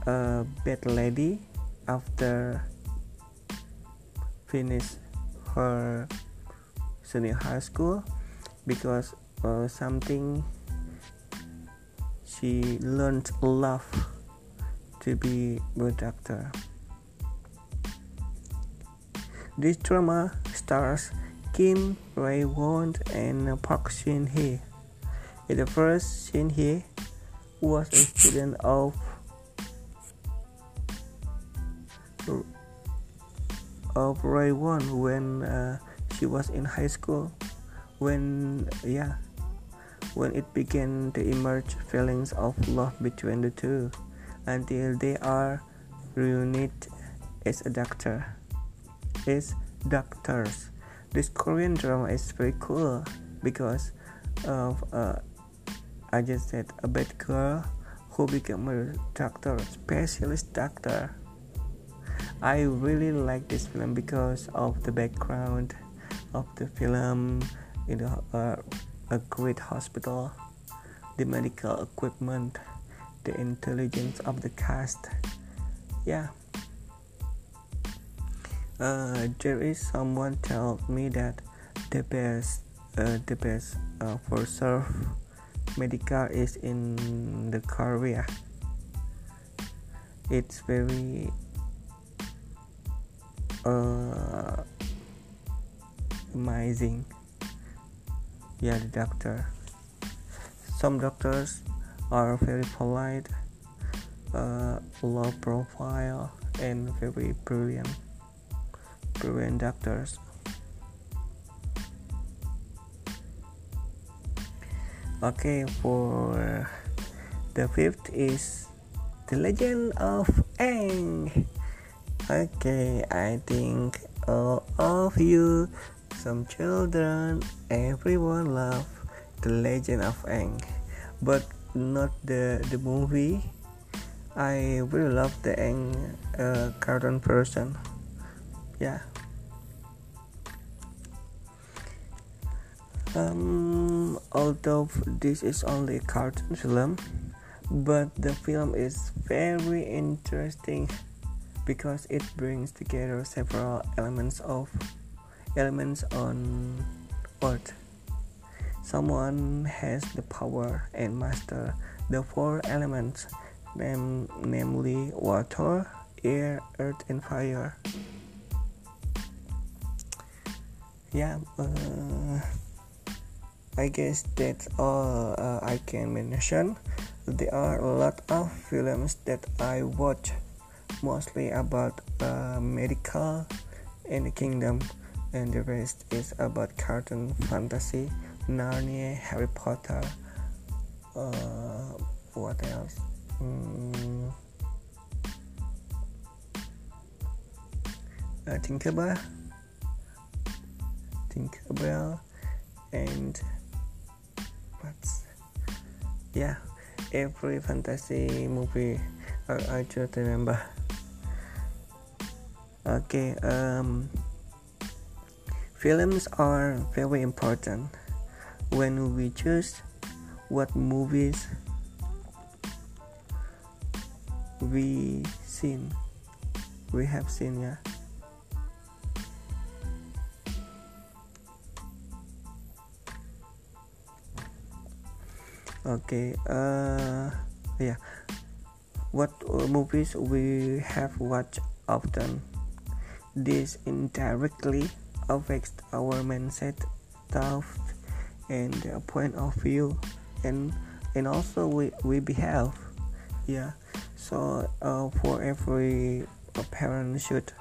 a bad lady after finish her senior high school because uh, something she learned love to be a doctor. This drama stars Kim Rae Won and Park Shin Hye. In the first, Shin Hye was a student of of Rae Won when uh, she was in high school when yeah when it began to emerge feelings of love between the two until they are reunited as a doctor as doctors. This korean drama is very cool because of uh, i just said a bad girl who became a doctor specialist doctor. I really like this film because of the background of the film you know uh, a great hospital the medical equipment the intelligence of the cast. Yeah uh, there is someone told me that the best uh, the best uh, for surf medical is in the korea it's very uh, amazing. Yeah the doctor. Some doctors are very polite uh, low profile and very brilliant Korean doctors. Okay, for the fifth is the legend of Aang. Okay, I think all of you, some children, everyone love the legend of Aang, but not the the movie. I really love the Aang uh, cartoon person. Yeah. Um, although this is only a cartoon film, but the film is very interesting because it brings together several elements of elements on earth. Someone has the power and master the four elements, nam- namely water, air, earth, and fire. Yeah. Uh, I guess that's all uh, I can mention. There are a lot of films that I watch, mostly about uh, medical and the kingdom, and the rest is about cartoon, fantasy, Narnia, Harry Potter. Uh, what else? Mm, uh, Tinkerbell, Tinkerbell, and but yeah every fantasy movie I, I just remember. Okay um films are very important. When we choose what movies we seen we have seen yeah okay uh yeah. What movies we have watched often? This indirectly affects our mindset thought and point of view and and also we, we behave. Yeah so uh, for every parent should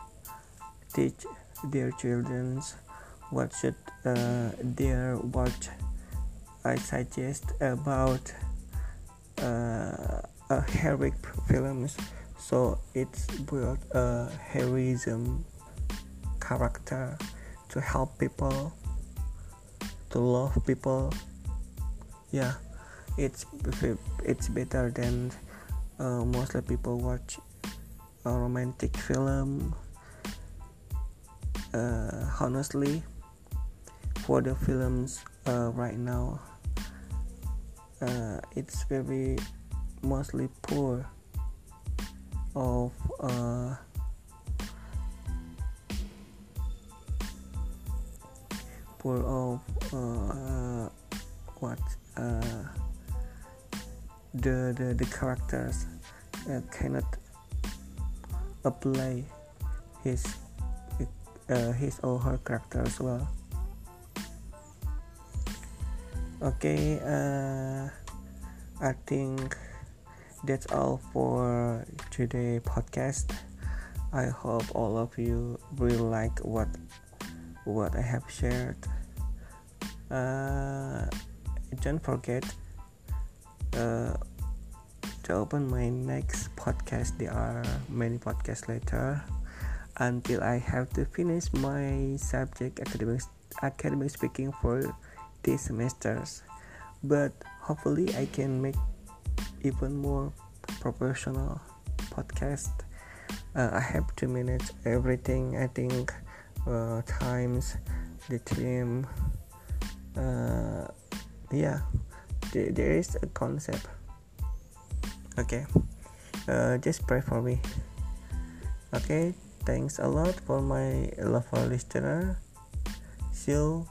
teach their children what should uh, their watch I suggest about uh, a heroic films. So it's built a heroism character to help people to love people. Yeah it's it's better than uh, mostly people watch a romantic film uh, honestly for the films uh, right now uh, it's very mostly poor of uh, poor of uh, what uh, the, the the characters uh, cannot apply his uh, his or her character as well okay uh, i think that's all for today podcast. I hope all of you really like what what i have shared. Uh, don't forget uh, to open my next podcast. There are many podcasts later until i have to finish my subject academic academic speaking for these semesters but hopefully i can make even more professional podcast. Uh, i have to manage everything i think uh, times the team uh, yeah th- there is a concept. Okay uh, just pray for me. Okay thanks a lot for my lovely listener. See you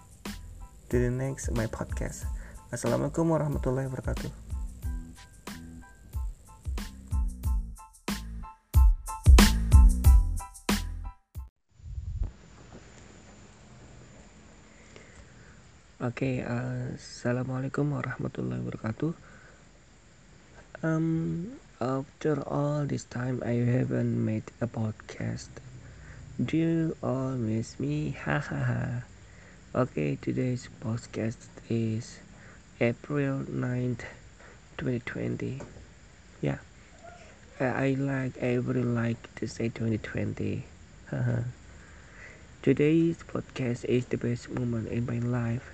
to the next my podcast. Assalamualaikum warahmatullahi wabarakatuh. Oke, okay, uh, assalamualaikum warahmatullahi wabarakatuh. Um, after all this time, I haven't made a podcast. Do you all miss me? Hahaha. Okay, today's podcast is April 9th 2020 yeah. I like I really like to say 2020 today's podcast is the best moment in my life.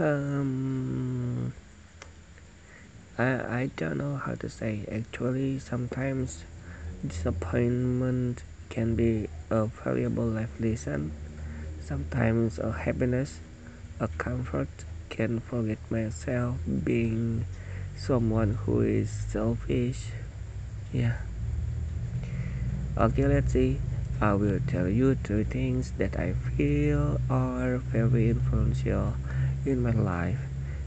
Um I, I don't know how to say. Actually sometimes disappointment can be a valuable life lesson sometimes a happiness a comfort can forget myself being someone who is selfish. Yeah. Okay let's see. I will tell you three things that I feel are very influential in my life.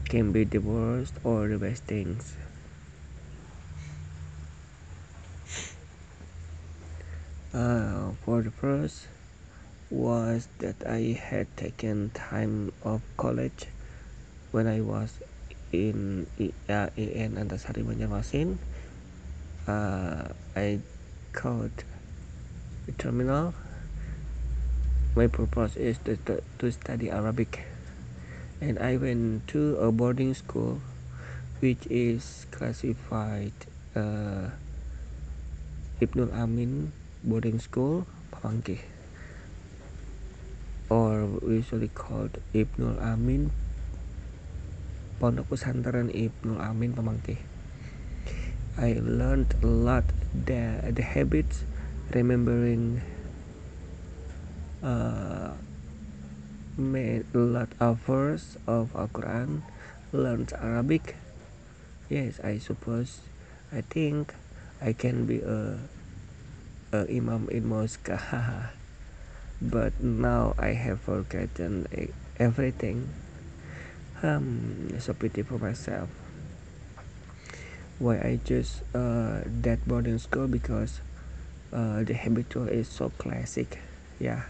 Can be the worst or the best things. Uh, for the first was that I had taken time of college when I was in IAIN Antasari Banjarmasin. Uh, I called the terminal. My purpose is to, to, to study Arabic, and I went to a boarding school, which is classified uh, Ibnul Amin boarding school, Pamangkih or usually called Ibnul Amin. Pondok Pesantren Ibnul Amin Pamangkih I learned a lot. The, the habits remembering uh, made a lot of verse of Al-Quran learned Arabic. Yes I suppose I think I can be a, a imam in mosque but now I have forgotten everything. Um, a pity for myself. Why I choose uh, that boarding school because uh, the habitual is so classic, yeah.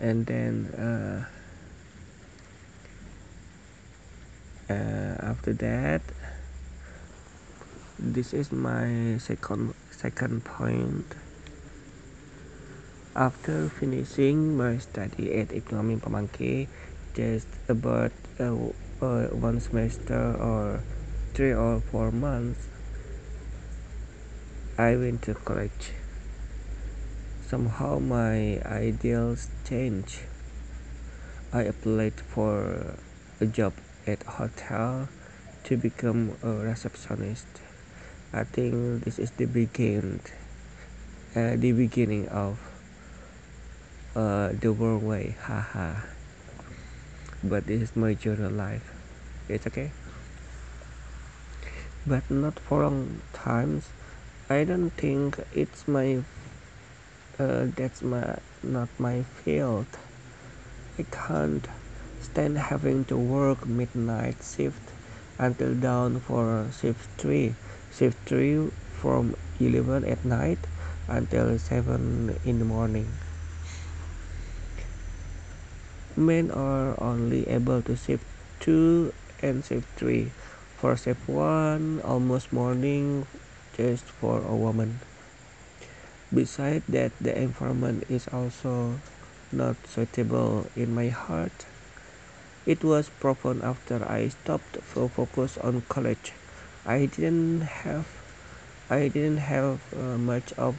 And then uh, uh, after that, this is my second second point. After finishing my study at Ibnu Amin just about uh, uh, one semester or three or four months I went to college. Somehow my ideals changed. I applied for a job at a hotel to become a receptionist I think this is the beginning, uh, the beginning of uh, the world way, haha. But this is my journal life. It's okay. But not for long times. I don't think it's my. Uh, that's my not my field. I can't stand having to work midnight shift until dawn for shift three shift 3 from 11 at night until 7 in the morning. Men are only able to shift 2 and shift 3. For shift 1, almost morning just for a woman. Besides that, the environment is also not suitable in my heart. It was proven after I stopped to focus on college. I didn't have I didn't have uh, much of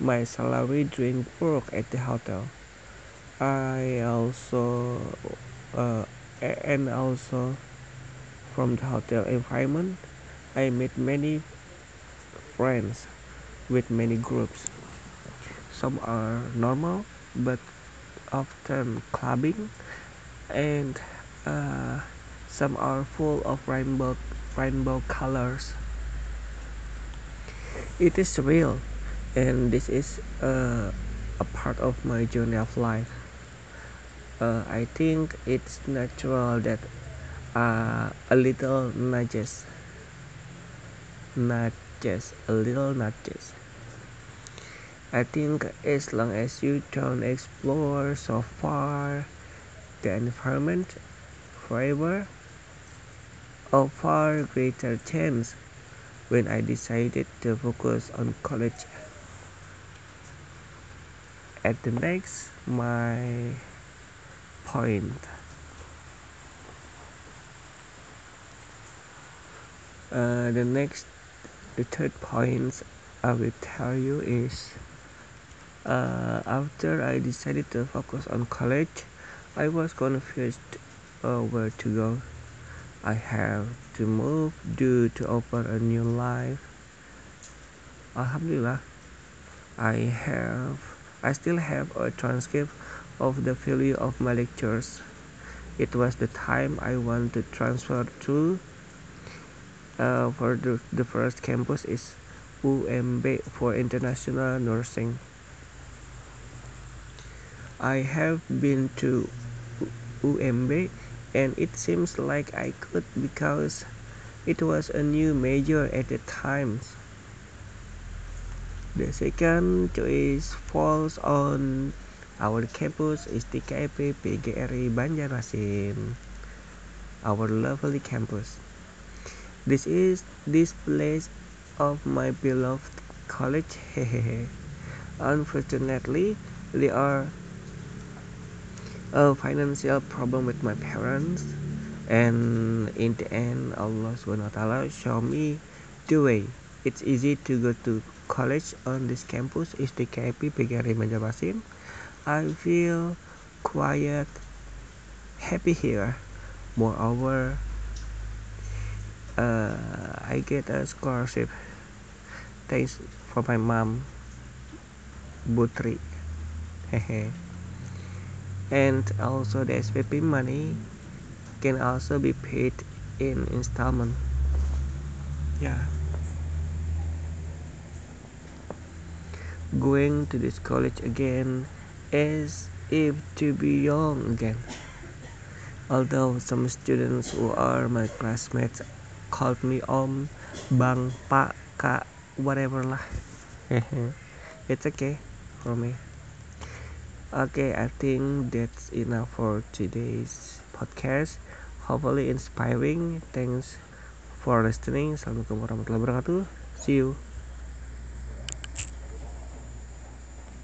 my salary during work at the hotel. I also uh, and also from the hotel environment I met many friends with many groups. Some are normal but often clubbing and uh, some are full of rainbow rainbow colors. It is real and this is uh, a part of my journey of life. Uh, i think it's natural that uh, a little nudges nudges a little nudges. I think as long as you don't explore so far the environment forever a far greater chance when I decided to focus on college. At the next, my point. Uh, the next, the third point I will tell you is uh, after I decided to focus on college, I was confused uh, where to go. I have to move due to open a new life. Alhamdulillah, I have, I still have a transcript of the value of my lectures. It was the time I want to transfer to. Uh, for the, the first campus is UMB for international nursing. I have been to UMB and it seems like I could because it was a new major at the time. The second choice falls on our campus is STKIP PGRI Banjarmasin, our lovely campus. This is this place of my beloved college. Unfortunately, there are a financial problem with my parents. And in the end Allah subhanahu wa ta'ala show me the way. It's easy to go to college on this campus. Is STKIP PGRI Banjarmasin I feel quiet happy here. Moreover uh, I get a scholarship. Thanks for my mom Butri. Hehe and also the SPP money can also be paid in installment. Yeah. Going to this college again as if to be young again. Although some students who are my classmates called me om bang pak kak whatever lah. It's okay for me Okay, I think that's enough for today's podcast. Hopefully inspiring. Thanks for listening. Assalamualaikum warahmatullahi wabarakatuh. See you.